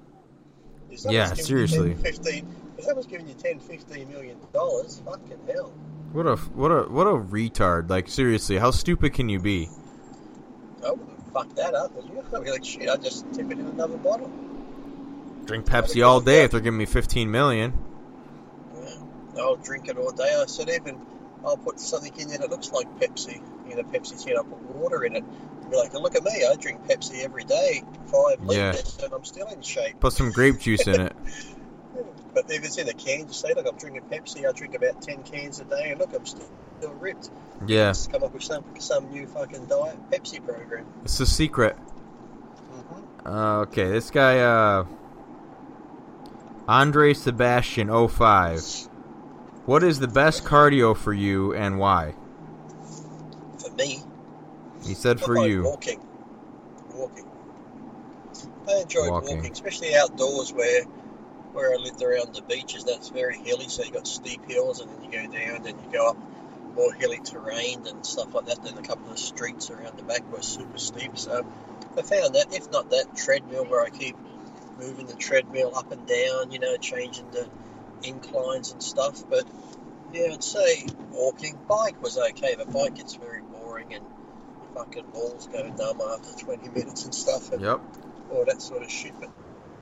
Yeah, seriously. 10, 15, if someone's giving you 10, 15 million dollars, fucking hell. What a what a what a retard. Like seriously, how stupid can you be? I wouldn't fuck that up, would you? I'd be like, shit, I'll just tip it in another bottle. Drink Pepsi all day if they're giving me fifteen million. Yeah. I'll drink it all day. I said even I'll put something in there that looks like Pepsi You know, Pepsi tin. I'll put water in it. Be like, look at me, I drink Pepsi every day, five Yeah. litres, and I'm still in shape. Put some grape juice in it. But if it's in a can, just say, look, I'm drinking Pepsi. I drink about ten cans a day, and look, I'm still, still ripped. Yeah, Just come up with some some new fucking diet Pepsi program. it's a secret. hmm Uh, okay, this guy, uh, Andre Sebastian 05. What is the best cardio for you and why? For me, He said for like you. walking, walking. I enjoy Walking. walking. especially outdoors where where I lived around the beaches. That's very hilly, so you got steep hills, and then you go down, and you go up more hilly terrain and stuff like that. Then a couple of streets around the back were super steep. So I found that, if not that treadmill where I keep moving the treadmill up and down, you know, changing the inclines and stuff. But yeah, I'd say walking. Bike was okay, but bike gets very boring and fucking balls go numb after 20 minutes and stuff. And Yep. all that sort of shit. But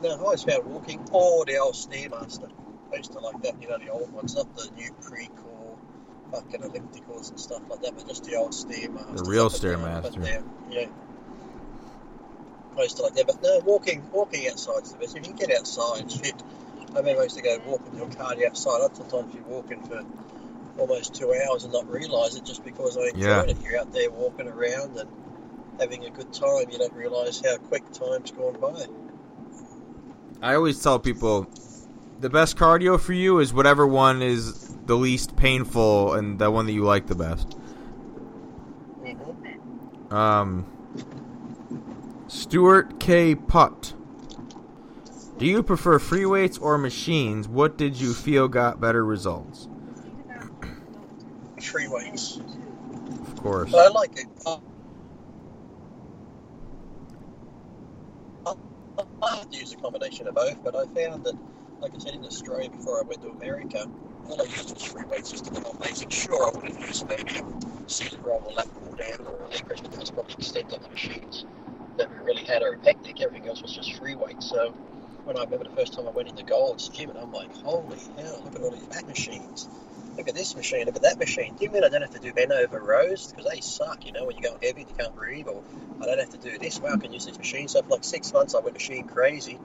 no, I always found walking or the old Stairmaster. I used to like that, you know, the old ones, not the new Precor fucking ellipticals and stuff like that, but just the old Stairmaster. The real Stairmaster. Yeah. I used to like that, but no, walking, walking outside's the best. If you can get outside, shit. I remember I used to go walking your cardio outside. I'd sometimes be walking for almost two hours and not realise it just because I enjoyed Yeah. it. You're out there walking around and having a good time. You don't realise how quick time's gone by. I always tell people the best cardio for you is whatever one is the least painful and the one that you like the best. Um, Stuart K. Putt. Do you prefer free weights or machines? What did you feel got better results? Free weights. Of course. But I like it. I, I, I have to use a combination of both, but I found that, like I said, in Australia before I went to America, all I used was free just to be more basic. Sure, I wouldn't use a sit roll lat pull down or a leg press, but that's probably the extent of the machines that we really had are hectic. Everything else was just free weights. So when I remember the first time I went into Gold's gym, and I'm like, holy hell, look at all these back machines. Look at this machine, look at that machine. Do you mean I don't have to do bend over rows? Because they suck, you know, when you go heavy, and you can't breathe, or I don't have to do this. Well, I can use this machine. So for like six months, I went machine crazy.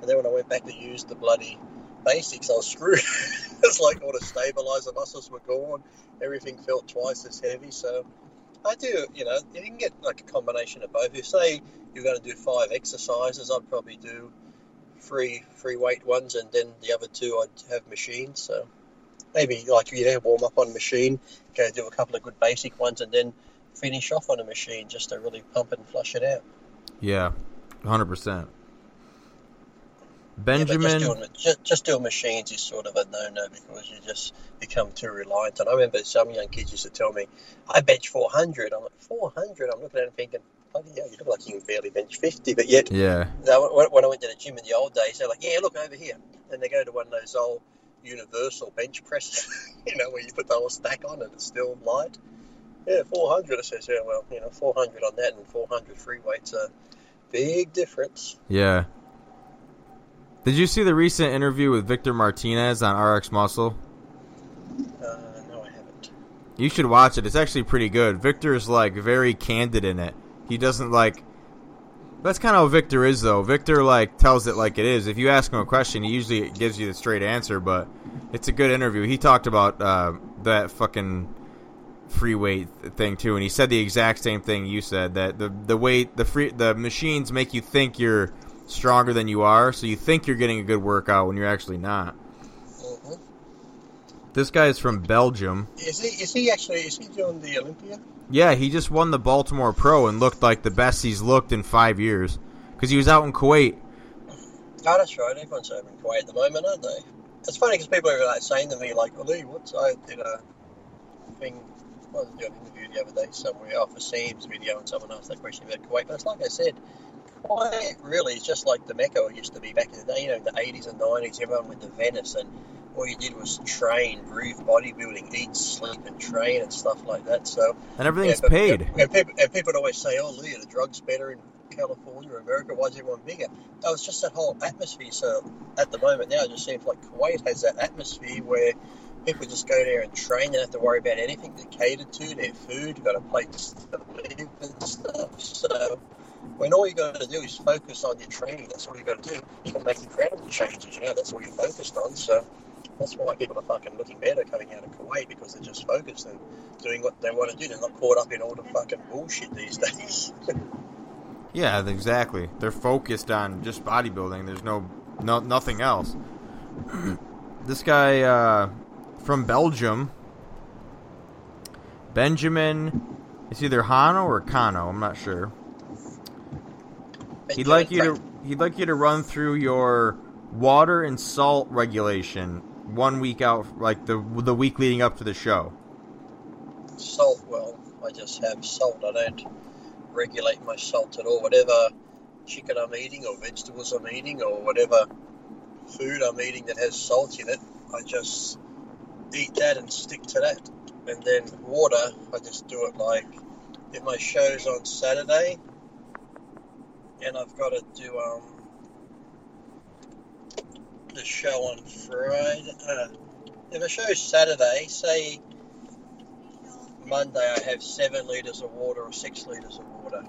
And then when I went back to use the bloody basics, I was screwed. it's like all the stabilizer muscles were gone. Everything felt twice as heavy. So I do, you know, you can get like a combination of both. If say you're going to do five exercises, I'd probably do free free weight ones, and then the other two I'd have machines. So maybe like you know, warm up on a machine, go do a couple of good basic ones, and then finish off on a machine just to really pump it and flush it out. Yeah, 100%. Yeah, Benjamin. just, doing, just, just doing machines is sort of a no-no because you just become too reliant. And I remember some young kids used to tell me, "I bench 400." I'm like, "400?" I'm looking at them thinking, "Bloody hell, you look like you can barely bench 50." But yet, yeah. When I went to the gym in the old days, they're like, yeah, look over here. And they go to one of those old universal bench press, you know, where you put the whole stack on and it's still light. Yeah, 400. I says, yeah, well, you know, 400 on that and 400 free weights are a big difference. Yeah. Did you see the recent interview with Victor Martinez on RX Muscle? Uh, no, I haven't. You should watch it. It's actually pretty good. Victor's like very candid in it. He doesn't like. That's kind of how Victor is, though. Victor like tells it like it is. If you ask him a question, he usually gives you the straight answer. But it's a good interview. He talked about uh, that fucking free weight thing too, and he said the exact same thing you said. That the the weight the free the machines make you think you're stronger than you are, so you think you're getting a good workout when you're actually not. This guy is from Belgium. Is he? Is he actually? Is he doing the Olympia? Yeah, he just won the Baltimore Pro and looked like the best he's looked in five years because he was out in Kuwait. Oh, that's right. Everyone's over in Kuwait at the moment, aren't they? It's funny because people are like saying to me, like, "Oh, Lee, what's I did a thing? I was doing an interview the other day somewhere off of Sam's video, and someone asked that question about Kuwait. But it's like I said, Kuwait really is just like the Mecca used to be back in the day. You know, in the 80s and 90s, everyone went to Venice, and all you did was train, breathe bodybuilding, eat, sleep, and train, and stuff like that. So And everything's but- paid. And people, and people would always say, "Oh, Lee, the drugs better in California or America. Why is everyone bigger?" That was just that whole atmosphere. So at the moment now, it just seems like Kuwait has that atmosphere where people just go there and train. They don't have to worry about anything. They're catered to, their food, you've got a place to live and stuff. So when all you got to do is focus on your training, that's all you've got to do. You can make incredible changes, you know, that's all you're focused on. So that's why people are fucking looking better coming out of Kuwait because they're just focused and doing what they want to do. They're not caught up in all the fucking bullshit these days. Yeah, exactly. They're focused on just bodybuilding. There's no, no nothing else. this guy uh, from Belgium, Benjamin, it's either Hano or Kano. I'm not sure. He'd like you to he'd like you to run through your water and salt regulation one week out, like the the week leading up to the show. Salt, well, I just have salt. I don't regulate my salt at all. Whatever chicken I'm eating, or vegetables I'm eating, or whatever food I'm eating that has salt in it, I just eat that and stick to that. And then water, I just do it like if my show's on Saturday and I've got to do um, the show on Friday. Uh, if a show's Saturday, say Monday I have seven litres of water or six litres of water.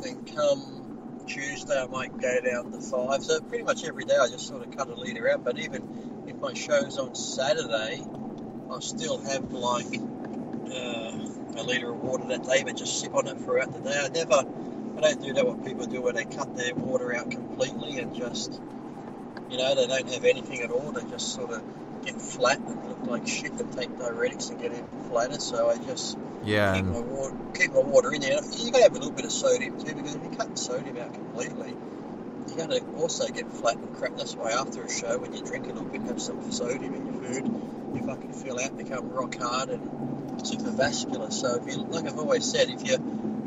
Then come Tuesday I might go down to five. So pretty much every day I just sort of cut a litre out. But even if my show's on Saturday, I still have like uh, a litre of water that day, but just sip on it throughout the day. I never, I don't do that what people do where they cut their water out completely and just, you know, they don't have anything at all. They just sort of get flat and look like shit and take diuretics and get even flatter. So I just Yeah, keep my water, keep my water in there. You got to have a little bit of sodium too, because if you cut the sodium out completely, you're going to also get flat and crap. That's why after a show, when you drink a little bit, have some sodium in your food, you fucking feel out, become rock hard and super vascular. So if you, like I've always said, if you're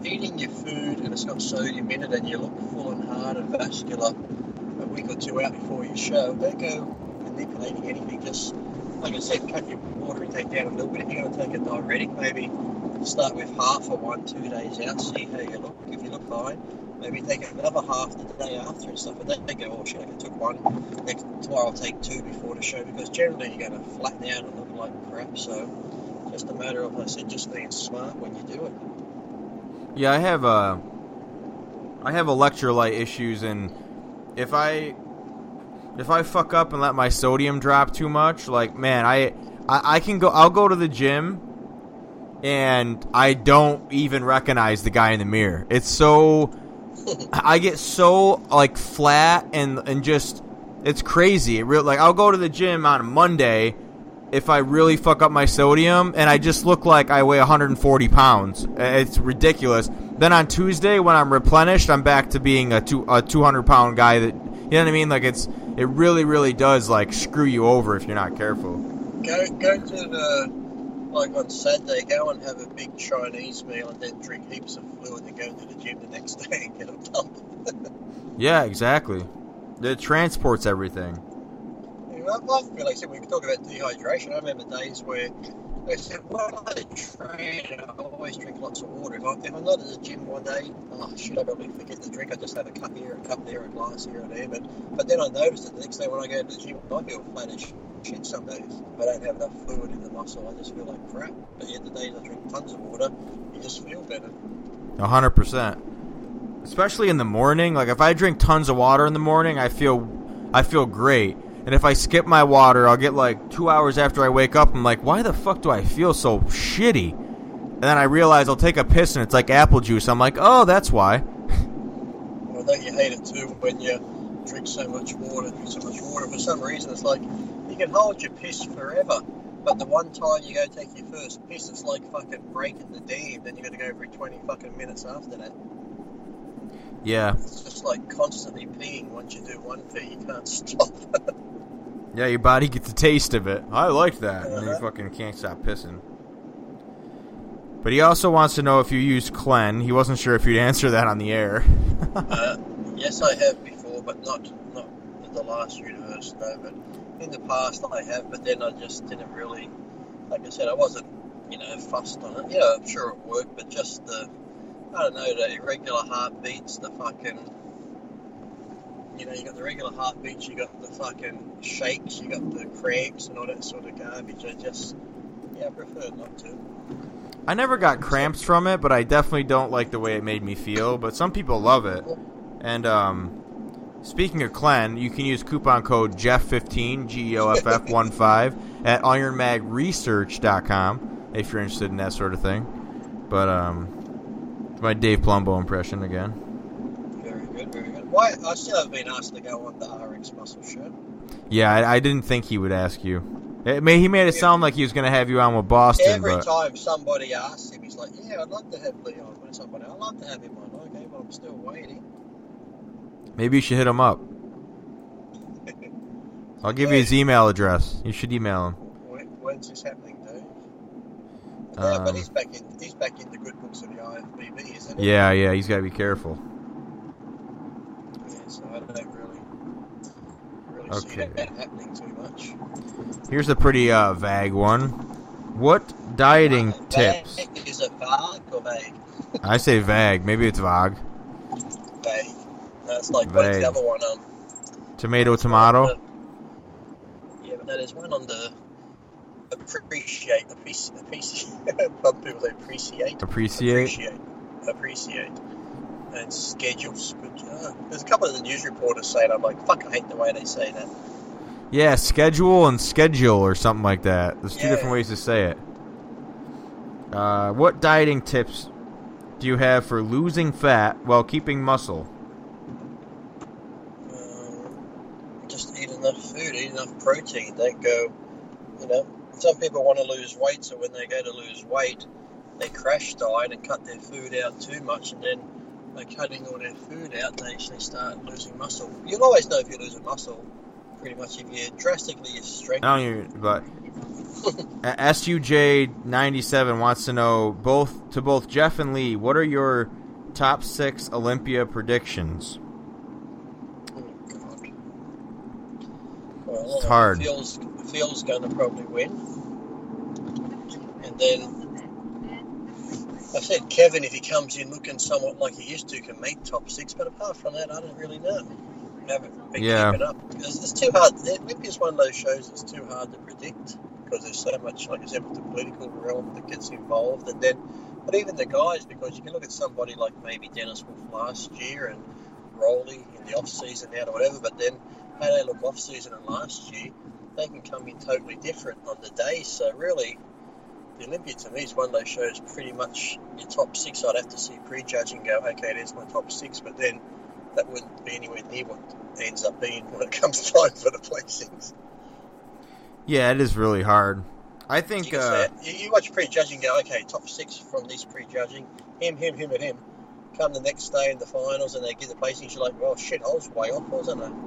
eating your food and it's got sodium in it and you look full and hard and vascular a week or two out before your show, don't go manipulating anything. Just like I said, cut your water intake down a little bit. If you're going to take a diuretic, maybe start with half for one, two days out, see how you look. If you look fine, maybe take another half the day after and stuff. But don't don't go, oh shit, I took one. Next, tomorrow I'll take two before the show because generally you're going to flatten out and look like crap. So just a matter of, I said, just being smart when you do it. Yeah, I have a I have electrolyte issues, and if I if I fuck up and let my sodium drop too much, like man, I I, I can go. I'll go to the gym, and I don't even recognize the guy in the mirror. It's so I get so like flat and and just it's crazy. It real like I'll go to the gym on a Monday if I really fuck up my sodium and I just look like I weigh 140 pounds. It's ridiculous. Then on Tuesday when I'm replenished, I'm back to being a two a 200 pound guy that you know what I mean. Like it's it really really does like screw you over if you're not careful. Go go to the like on Saturday, go and have a big Chinese meal and then drink heaps of fluid and go to the gym the next day and get a pump. Yeah, exactly. It transports everything. I feel like said, we talk about dehydration. I remember days where I said, well, I train, I always drink lots of water. If, I, I'm not at the gym one day, oh shit, I probably forget to drink. I just have a cup here, a cup there, a glass here and there. But but then I noticed that the next day when I go to the gym, I feel flat as shit some days. If I don't have enough fluid in the muscle, I just feel like crap. But yet the days I drink tons of water, you just feel better. A hundred percent. Especially in the morning. Like if I drink tons of water in the morning, I feel I feel great. And if I skip my water, I'll get like two hours after I wake up. I'm like, why the fuck do I feel so shitty? And then I realize I'll take a piss and it's like apple juice. I'm like, oh, that's why. Well, don't you hate it too when you drink so much water, drink so much water? For some reason, it's like you can hold your piss forever, but the one time you go take your first piss, it's like fucking breaking the dam. Then you got to go every twenty fucking minutes after that. Yeah, It's just like constantly peeing. Once you do one pee, you can't stop. yeah. Your body gets a taste of it. I like that. And you fucking can't stop pissing. But he also wants to know if you use Clen. He wasn't sure if you'd answer that on the air. uh, yes, I have before, but not not at the last universe. No, but in the past I have. But then I just didn't really, like I said, I wasn't, you know, fussed on it. Yeah, I'm sure it worked, but just the, I don't know, the irregular heartbeats, the fucking, you know, you got the regular heartbeats, you got the fucking shakes, you got the cramps and all that sort of garbage. I just, yeah, I prefer not to. I never got cramps from it, but I definitely don't like the way it made me feel. But some people love it. And um, speaking of Clen, you can use coupon code Geoff15 G E O F F 1 5 at IronMagResearch.com if you're interested in that sort of thing. But um, my Dave Palumbo impression again. Very good, very good. Why? I still haven't been asked to go on the RX Muscle Show. Yeah, I, I didn't think he would ask you. It may, he made it sound like he was going to have you on with Boston, Every but time somebody asks him, he's like, "Yeah, I'd love to have Leon with somebody. I'd love to have him on." Okay, but I'm still waiting. maybe you should hit him up. I'll give you his email address. You should email him. When, when's this happening, Dave? Yeah, but Um, he's back in. He's back in the good books of the IFBB, isn't he? Yeah, yeah, he's got to be careful. Yeah, so I don't really, Okay. that happening too much. Here's a pretty uh, vague one. What dieting Uh, tips? vague- Is it vague or vague? I say vague. Maybe it's vague. Vague. That's like what's the other one? Um, Tomato, tomato. Yeah, but there's one on the appreciate, appreciate, appreciate. Some people say appreciate. Appreciate. Appreciate. Appreciate. And schedules. Good. Uh, there's a couple of the news reporters saying, I'm like, fuck, I hate the way they say that. Yeah, schedule and schedule or something like that. There's two Yeah. different ways to say it. Uh, what dieting tips do you have for losing fat while keeping muscle? Um, just eat enough food, eat enough protein. Don't go, you know. Some people want to lose weight, so when they go to lose weight, they crash diet and cut their food out too much, and then by cutting all their food out, they actually start losing muscle. You'll always know if you're losing muscle, pretty much if you're drastically your strength. I don't even, but SUJ97 wants to know both to both Jeff and Lee, what are your top six Olympia predictions? Oh, God. Well, It's hard. Phil's, Phil's going to probably win. And then I said Kevin, if he comes in looking somewhat like he used to, can meet top six. But apart from that, I don't really know. Haven't been Yeah. keeping up. Because it's too hard. The Olympia's one of those shows that's too hard to predict because there's so much, like I said, with the political realm that gets involved. And then, but even the guys, because you can look at somebody like maybe Dennis Wolf last year and Roelly in the off season now or whatever, but then how they look off season and last year, they can come in totally different on the day. So really, the Olympia to me is one of those shows. Pretty much your top six, I'd have to see prejudging go, okay, there's my top six, but then that wouldn't be anywhere near what ends up being when it comes time for the placings. Yeah, it is really hard. I think can uh, say you, you watch prejudging, go, okay, top six from this prejudging, him, him, him, and him. Come the next day in the finals, and they get the placings. You're like, well, shit, I was way off, wasn't I?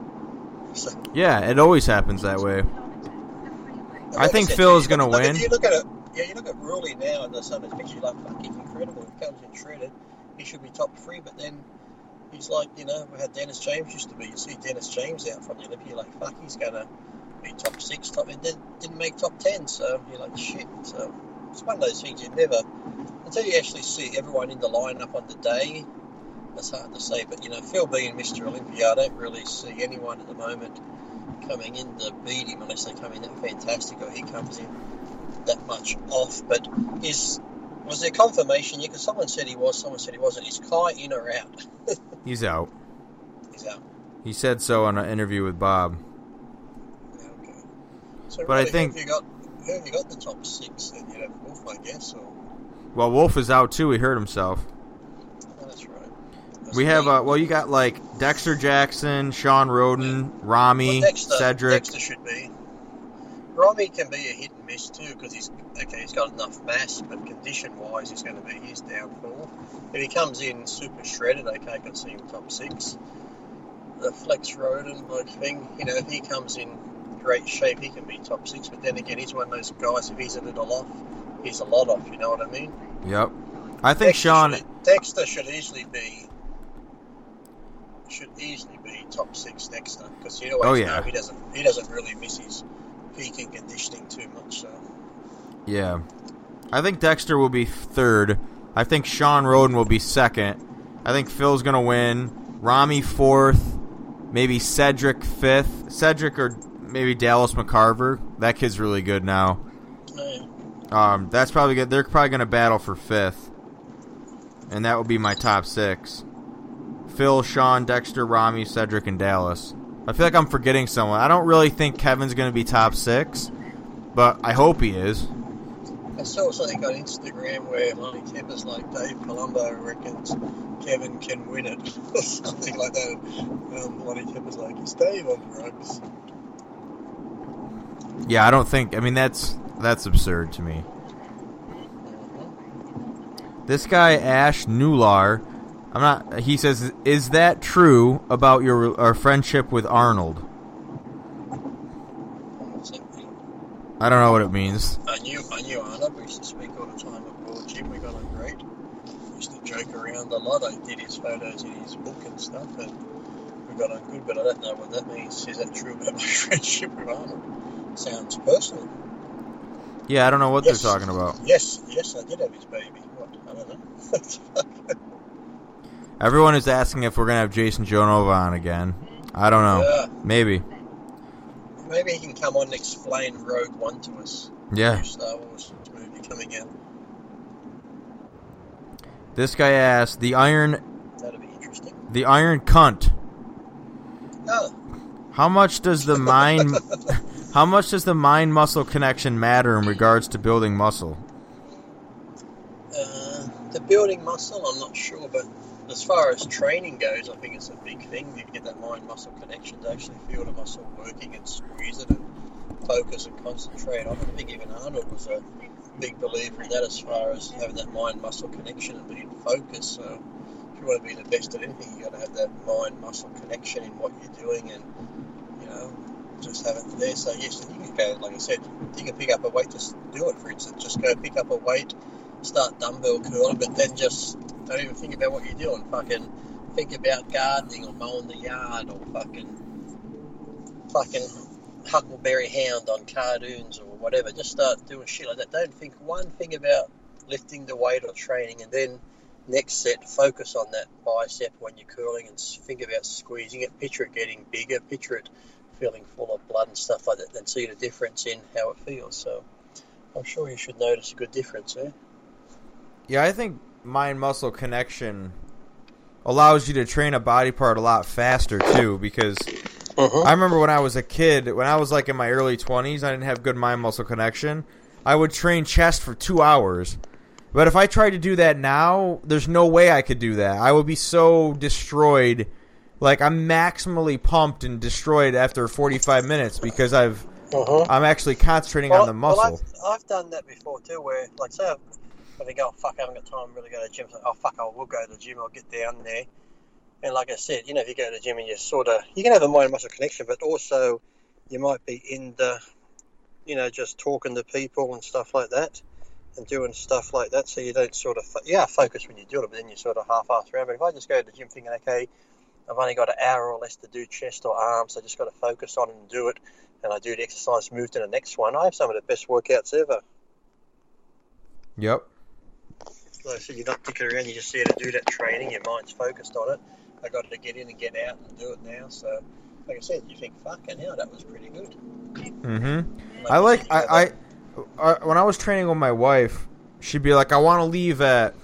So, yeah, it always happens that way. I think Phil is look at- win. You look at it, yeah. You look at Roelly now in the Summers picture. Like, fuck, he's incredible. He comes in shredded. He should be top three, but then he's like, you know, how Dennis James used to be. You see Dennis James out from the Olympia, you're like, fuck, he's gonna be top six, top. It didn't, didn't make top ten, so you're like, shit. So it's one of those things you never until you actually see everyone in the lineup on the day. It's hard to say, but you know, Phil being Mr. Olympia, I don't really see anyone at the moment coming in to beat him unless they come in that fantastic or he comes in that much off. But is was there confirmation? Yeah, because someone said he was, someone said he wasn't. Is Kai in or out? He's out. He's out. He said so on an interview with Bob. Yeah, okay. So But I think- who have you got? Who have you got the top six? Then you'd have Wolf, I guess. Or Well, Wolf is out too. He hurt himself. oh, that's right. We have uh, well, you got like Dexter Jackson, Sean Rhoden, Ramy, Well, Dexter, Cedric. Dexter should be. Ramy can be a hit and miss too because he's okay. He's got enough mass, but condition-wise, he's going to be his downfall. If he comes in super shredded, okay, I can see him top six. The Flex Rhoden like thing, you know, if he comes in great shape, he can be top six. But then again, he's one of those guys. If he's a little off, he's a lot off. You know what I mean? Yep. I think Dexter Sean. should, Dexter should easily be should easily be top six Dexter because you always Oh, yeah. know he doesn't he doesn't really miss his peak and conditioning too much. So Yeah. I think Dexter will be third. I think Sean Rhoden will be second. I think Phil's gonna win. Ramy fourth. maybe Cedric fifth. Cedric or maybe Dallas McCarver. That kid's really good now. Yeah. Um, that's probably good. They're probably going to battle for fifth, and that would be my top six: Phil, Sean, Dexter, Rami, Cedric, and Dallas. I feel like I'm forgetting someone. I don't really think Kevin's going to be top six, but I hope he is. I saw something on Instagram where Lonnie Teper's like Dave Palumbo reckons Kevin can win it or something like that. Um, Lonnie Teper's like, is Dave on drugs? Yeah, I don't think. I mean, that's that's absurd to me. This guy Ash Nular, I'm not. He says, "Is that true about your our friendship with Arnold?" What's that mean? I don't know what it means. I knew I knew Arnold. We used to speak all the time at World Gym. We got on great. We used to joke around a lot. I did his photos in his book and stuff, and we got on good. But I don't know what that means. Is that true about my friendship with Arnold? Sounds personal. Yeah, I don't know what Yes. they're talking about. Yes, yes, I did have his baby. What? I don't know. Everyone is asking if we're gonna have Jason Genova on again. I don't know. Yeah. Maybe. Maybe he can come on and explain Rogue One to us. Yeah. Star Wars movie coming out. This guy asked the Iron That'd be interesting. the Iron Cunt. Oh, How much does the mind How much does the mind muscle connection matter in regards to building muscle? uh, the building muscle, I'm not sure, but as far as training goes, I think it's a big thing. You get that mind muscle connection to actually feel the muscle working and squeeze it and focus and concentrate on it. I think even Arnold was a big believer in that as far as having that mind muscle connection and being focused. So if you want to be the best at anything, you got to have that mind muscle connection in what you're doing and, you know, just have it there. So yes, you can go, like I said, you can pick up a weight, just do it, for instance. Just go pick up a weight, start dumbbell curling, but then just don't even think about what you're doing. Fucking think about gardening or mowing the yard or fucking fucking Huckleberry Hound on cartoons or whatever. Just start doing shit like that. Don't think one thing about lifting the weight or training, and then next set focus on that bicep when you're curling and think about squeezing it. Picture it getting bigger. Picture it feeling full of blood and stuff like that. Then see the difference in how it feels. So I'm sure you should notice a good difference there. Yeah, I think mind muscle connection allows you to train a body part a lot faster too because Uh-huh. I remember when I was a kid, when I was like in my early 20s, I didn't have good mind muscle connection. I would train chest for 2 hours. But if I tried to do that now, there's no way I could do that. I would be so destroyed. Like I'm maximally pumped and destroyed after 45 minutes because I've Uh-huh. I'm actually concentrating on the muscle. Well, I've, I've done that before too, where like say I've, I think, oh fuck, I haven't got time really go to the gym. So, oh fuck, I will go to the gym. I'll get down there. And like I said, you know, if you go to the gym and you sort of, you can have a mind muscle connection, but also you might be in the, you know, just talking to people and stuff like that, and doing stuff like that. So you don't sort of, fo- yeah, focus when you do it, but then you sort of half-ass around. But if I just go to the gym thinking, okay, I've only got an hour or less to do chest or arms, I just got to focus on and do it and I do the exercise, move to the next one. I have some of the best workouts ever. Yep. Like I said, you're not dicking around, you're just there to do that training, your mind's focused on it. I got to get in and get out and do it now. So, like I said, you think, fucking hell, that was pretty good. Mm-hmm. Like I like said, you got I, I I when I was training with my wife, she'd be like, "I want to leave at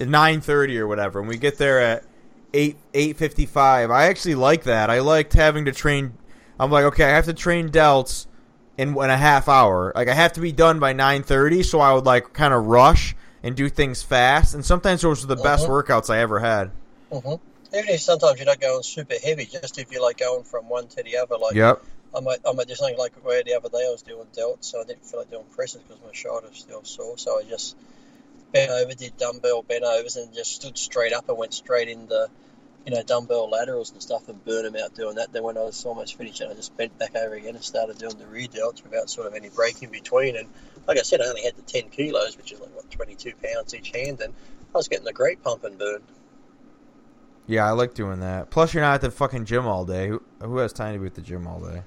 nine thirty or whatever," and we get there at eight eight fifty five. I actually like that. I liked having to train. I'm like, okay, I have to train delts in in a half hour. Like I have to be done by nine thirty, so I would like kind of rush and do things fast. And sometimes those are the best Uh-huh. workouts I ever had. Mhm. Even if sometimes you're not going super heavy, just if you're like going from one to the other, like Yep. I might, I might do something like where the other day I was doing delts, so I didn't feel like doing presses because my shoulder's still sore. So I just bent over, did dumbbell bent overs, and just stood straight up and went straight into, you know, dumbbell laterals and stuff and burn them out doing that. Then when I was almost finished, I just bent back over again and started doing the rear delts without sort of any break in between. And like I said, I only had the 10 kilos, which is like, what, 22 pounds each hand, and I was getting a great pump and burn. Yeah, I like doing that. Plus, you're not at the fucking gym all day. Who, who has time to be at the gym all day?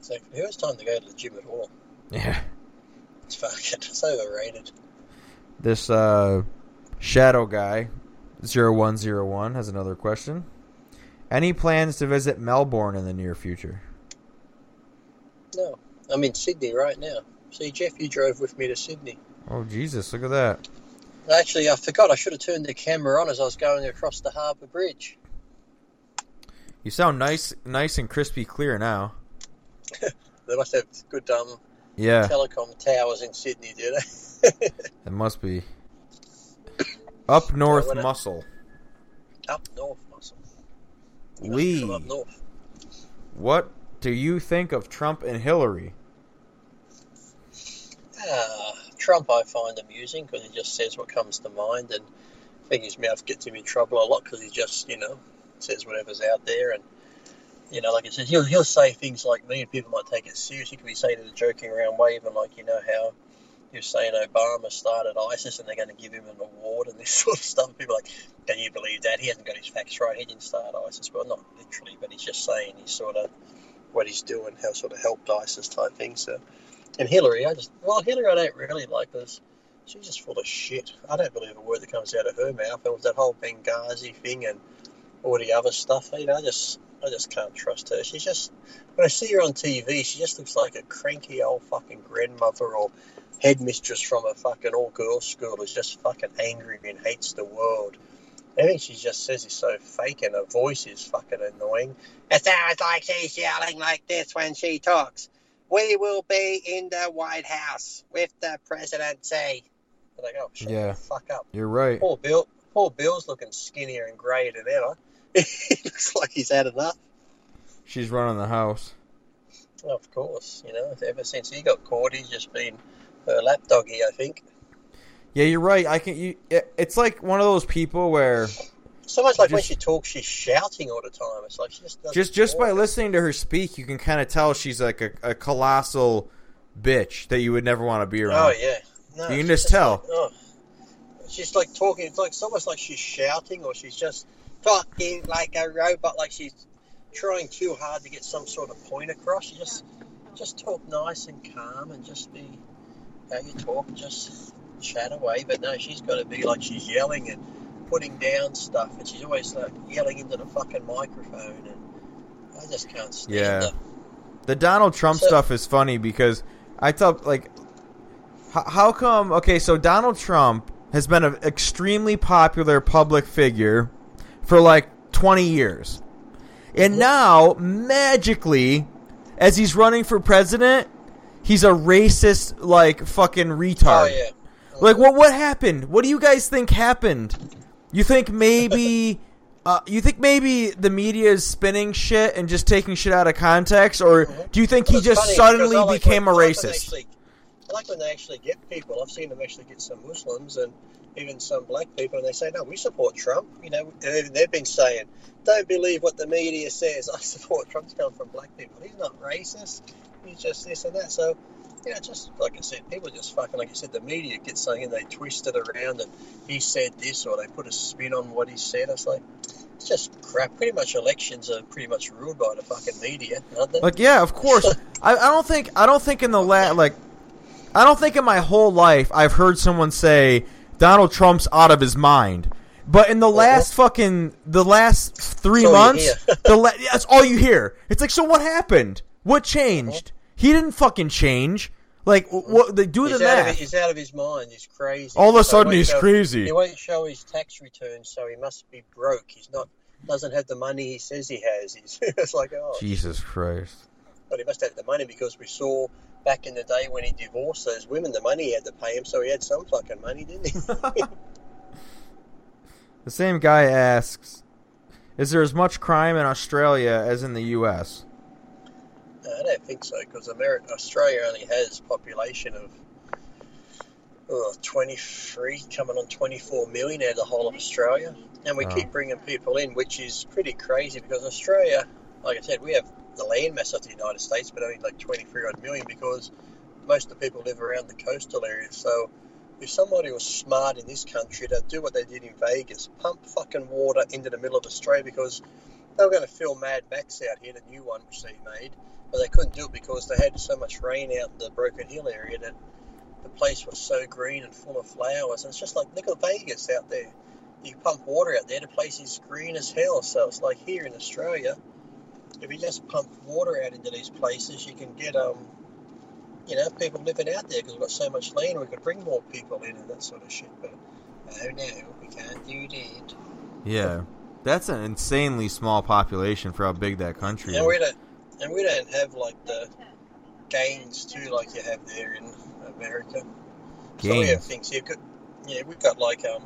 So who has time to go to the gym at all? Yeah. It's fucking, it's overrated. This uh, shadow guy, 0101, has another question. Any plans to visit Melbourne in the near future? No, I'm in Sydney right now. See, Jeff, you drove with me to Sydney. Oh Jesus, look at that. Actually, I forgot. I should have turned the camera on as I was going across the Harbour Bridge. You sound nice, nice and crispy clear now. They must have good um, Yeah, telecom towers in Sydney, do they? it must be. Up north I- muscle. up north, muscle. You must be Lee, Up north. what do you think of Trump and Hillary? Ah, Trump, I find amusing because he just says what comes to mind, and I think his mouth gets him in trouble a lot because he just, you know, says whatever's out there, and you know, like I said, he'll he'll say things like me, and people might take it serious. He could be saying it in a joking around way, even like you know how you're saying Obama started ISIS and they're going to give him an award and this sort of stuff. People are like, can you believe that? He hasn't got his facts right. He didn't start ISIS. Well, not literally, but he's just saying he's sort of what he's doing, how sort of helped ISIS type thing. So, and Hillary, I just well, Hillary, I don't really like this. she's just full of shit. I don't believe a word that comes out of her mouth. And with that whole Benghazi thing and all the other stuff, you know, just I just can't trust her. She's just when I see her on TV, she just looks like a cranky old fucking grandmother or headmistress from a fucking all girls school who's just fucking angry and hates the world. I think she just says it's so fake and her voice is fucking annoying. It sounds like she's yelling like this when she talks. We will be in the White House with the presidency. I'm like, oh, shut Yeah. the fuck up. You're right. Poor Bill. Poor Bill's looking skinnier and greyer than ever. he looks like he's had enough. She's running the house. Well, of course, you know, ever since he got caught, he's just been her lapdoggy, I think. Yeah, you're right. I can. You, it, it's like one of those people where So much like when she talks, she's shouting all the time. It's like she just just just by talk. listening to her speak, you can kind of tell she's like a, a colossal bitch that you would never want to be around. Oh yeah, no, You can she's just tell. Like, oh. She's like talking. It's like it's almost like she's shouting, or she's just talking like a robot, like she's trying too hard to get some sort of point across. You just just talk nice and calm, and just be how you talk. Just chat away. But no, she's got to be like she's yelling and putting down stuff, and she's always like yelling into the fucking microphone, and I just can't stand Yeah. her. The Donald Trump So- stuff is funny because I thought like, how, how come? Okay, so Donald Trump has been an extremely popular public figure for like 20 years, and now magically, as he's running for president, he's a racist like fucking retard. Oh yeah. Like what? What happened? What do you guys think happened? You think maybe? Uh, you think maybe the media is spinning shit and just taking shit out of context, or do you think he just suddenly like became when- a I like when they racist? I like when they actually get people. I've seen them actually get some Muslims and even some black people, and they say, "No, we support Trump." You know, and they've been saying, "Don't believe what the media says." I support Trump's come from black people. He's not racist. He's just this and that. So, you know, just like I said, people just fucking like I said. The media gets something and they twist it around, and he said this, or they put a spin on what he said. It's like. It's just crap. Pretty much elections are pretty much ruled by the fucking media, aren't they? Like, yeah, of course. I, I don't think I don't think in the la- like I don't think in my whole life I've heard someone say Donald Trump's out of his mind. But in the last fucking the last three Uh-huh. months, the la- that's all you hear. It's like, so what happened? What changed? He didn't fucking change. Like, what? They do the Uh-huh. He's out, of, math. it- he's out of his mind. He's crazy. All of a So he sudden won't he's show- crazy. He won't show his tax returns, so he must be broke. He's not. Doesn't have the money he says he has. He's it's like oh, Jesus Christ. but he must have the money because we saw back in the day when he divorced those women, the money he had to pay him, so he had some fucking money, didn't he? The same guy asks, "Is there as much crime in Australia as in the U.S.?" No, I don't think so because America, Australia only has population of oh, 23, coming on 24 million out of the whole of Australia, and we Wow. keep bringing people in, which is pretty crazy because Australia, like I said, we have the land mass of the United States, but only like 23 odd million because most of the people live around the coastal areas. So if somebody was smart in this country, they'd do what they did in Vegas, pump fucking water into the middle of Australia because they were going to film Mad Max out here, the new one which they made, but they couldn't do it because they had so much rain out in the Broken Hill area that the place was so green and full of flowers. And it's just like look at Vegas out there. you pump water out there. The place is green as hell. So it's like here in Australia, if you just pump water out into these places, you can get um, you know, people living out there because we've got so much land. We could bring more people in and that sort of shit. But oh no, we can't do that. Yeah, that's an insanely small population for how big that country And we is. don't, and we don't have like the gains too, like you have there in America. So we have things here. Yeah, we've got like um,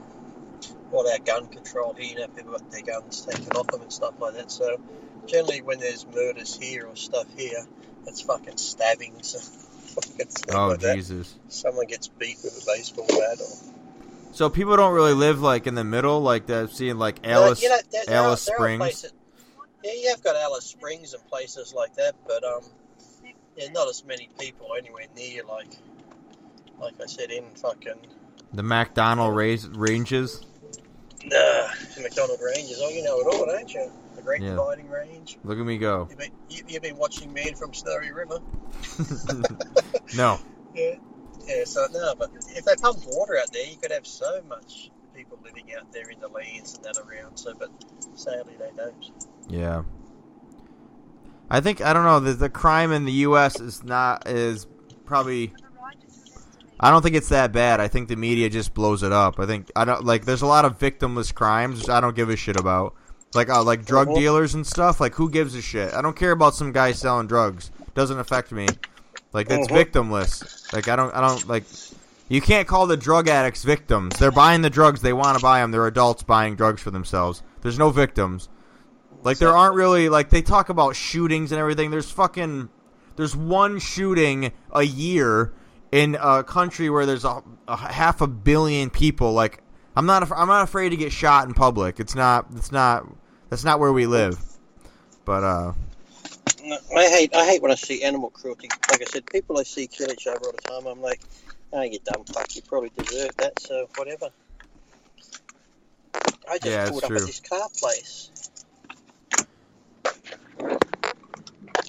what our gun control here. You know, people got their guns taken off them and stuff like that. So generally, when there's murders here or stuff here, it's fucking stabbings. Oh like that. Jesus! Someone gets beat with a baseball bat or So people don't really live like in the middle, like that. Seeing like Alice, you know, there, there Alice are Springs. places- yeah, you have got Alice Springs and places like that, but um, yeah, not as many people anywhere near like, like I said, in fucking The MacDonald raise, ranges. nah, the McDonald Ranges. Oh, you know it all, don't you? Great Yeah. Range. Look at me go. You've been, you, you've been watching Man from Snowy River. no, Yeah, yeah. So no, but if they pump water out there, you could have so much people living out there in the lands and that around. So, but sadly they don't. yeah. I think I don't know. The, the crime in the U.S. is not is probably. I don't think it's that bad. I think the media just blows it up. I think I don't like. There's a lot of victimless crimes which I don't give a shit about. Like uh, like drug Mhm. dealers and stuff. Like who gives a shit? I don't care about some guy selling drugs. Doesn't affect me. Like that's Mhm. victimless. Like I don't I don't like. You can't call the drug addicts victims. They're buying the drugs. They want to buy them. They're adults buying drugs for themselves. There's no victims. Like there aren't really like they talk about shootings and everything. There's fucking there's one shooting a year in a country where there's a, a half a billion people. Like I'm not I'm not afraid to get shot in public. It's not it's not that's not where we live. But uh No, I hate I hate when I see animal cruelty. Like I said, people I see kill each other all the time. I'm like, oh, you dumb fuck, you probably deserve that. So whatever. I just Yeah, pulled up true. at this car place.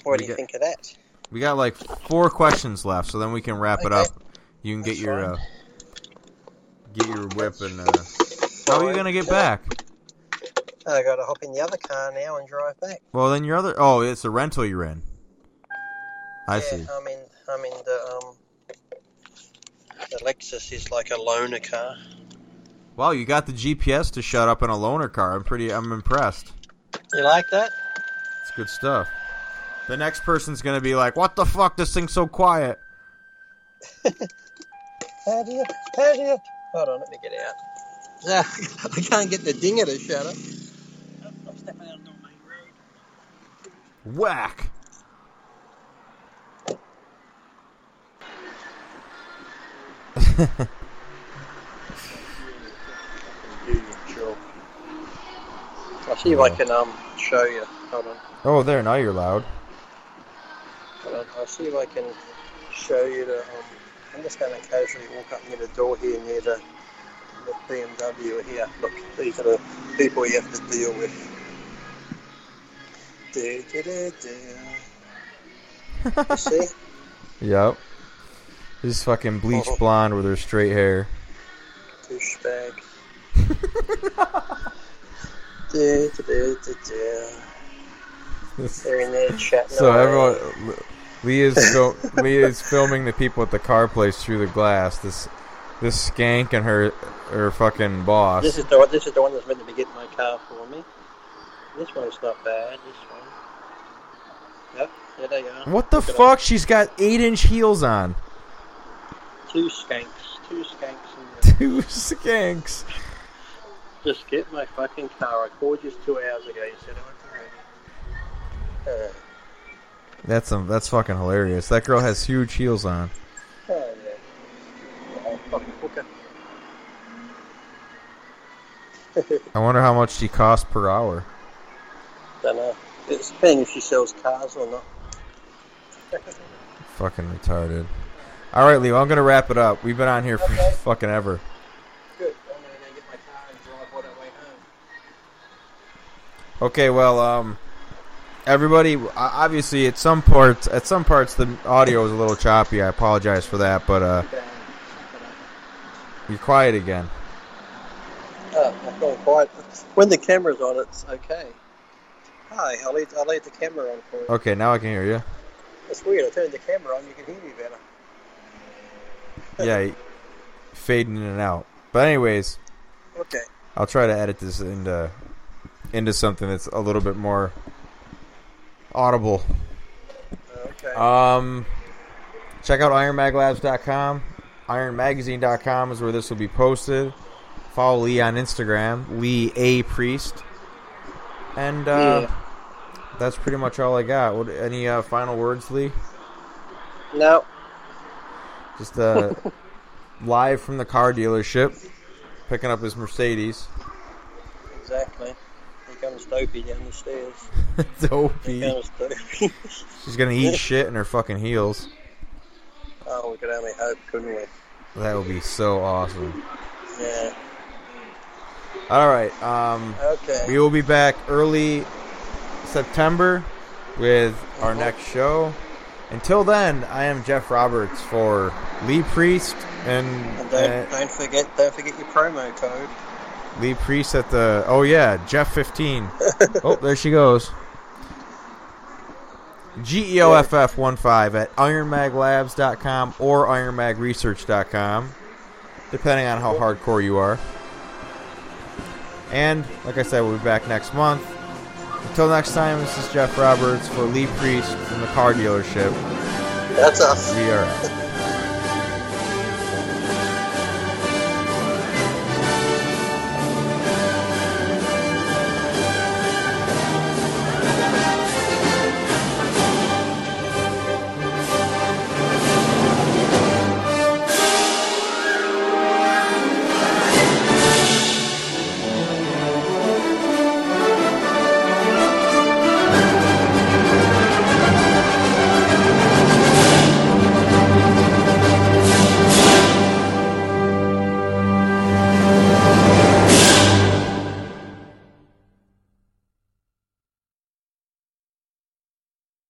What We do you think of that? we got like four questions left, so then we can wrap it up. You can get your uh, get your whip and uh, how are you gonna get back? I got to hop in the other car now and drive back. Well, then your other oh, it's a rental you're in. I yeah, see. I'm in. I'm in the um. The Lexus is like a loaner car. Wow, you got the GPS to shut up in a loaner car. I'm pretty. I'm impressed. You like that? It's good stuff. The next person's gonna be like, "What the fuck? This thing's so quiet." How do you? How do you? Hold on, let me get out. Yeah, I can't get the dinger to shut up. I'm stepping out on the main road. Whack. I'll see if I can um show you. Hold on. Oh, there. Now you're loud. Hold on. I'll see if I can show you the. Um, I'm just going to casually walk up near the door here near the, the BMW here. Look, these are the people you have to deal with. Do, do, do, do. You see? Yep. This fucking bleach Oh. blonde with her straight hair. Douchebag. do, do, do, do, do. They're in there chatting. So away. everyone, Leah's fil- Leah's filming the people at the car place through the glass. This this skank and her her fucking boss. This is the one. This is the one that's meant to be getting my car for me. This one's not bad. This one. Yep. There they are. What the Look at fuck? She's got eight inch heels on. Two skanks. Two skanks. In Two skanks. Just get my fucking car. I called you two hours ago. You said it was ready. Uh, That's um, that's fucking hilarious. That girl has huge heels on. oh yeah. Oh. I wonder how much she costs per hour. Don't know. It's depending if she sells cars or not. Fucking retarded. All right, Leo. I'm gonna wrap it up. We've been on here for Okay. fucking ever. Good. I'm gonna get my car and drive all the way home. Okay, well, um, everybody, obviously, at some parts, at some parts, the audio is a little choppy. I apologize for that, but uh, you're quiet again. Oh, I've gone quiet. When the camera's on, it's okay. Hi, I'll leave, I'll leave the camera on for you. Okay, now I can hear you. It's weird. I turned the camera on, you can hear me better. Yeah, fading in and out. But anyways, Okay. I'll try to edit this into into something that's a little bit more audible. Okay. Um, check out IronMagLabs.com. IronMagazine.com is where this will be posted. Follow Lee on Instagram, Lee A Priest, and uh, Yeah. that's pretty much all I got. What, any uh, final words, Lee? no. Just uh, live from the car dealership, picking up his Mercedes. Exactly. Here comes Dopey down the stairs. Dopey. Dopey. She's gonna eat shit in her fucking heels. oh, we could only hope, couldn't we? That would be so awesome. Yeah. All right. Um, Okay. we will be back early September with our next show. Until then, I am Jeff Roberts for Lee Priest and And don't, uh, don't forget, don't forget your promo code. Lee Priest at the. Oh yeah, Jeff fifteen. oh, there she goes. G E O F F one five at IronMagLabs.com or IronMagResearch.com, depending on how hardcore you are. And like I said, we'll be back next month. Until next time, this is Jeff Roberts for Lee Priest from the car dealership. That's us. We are.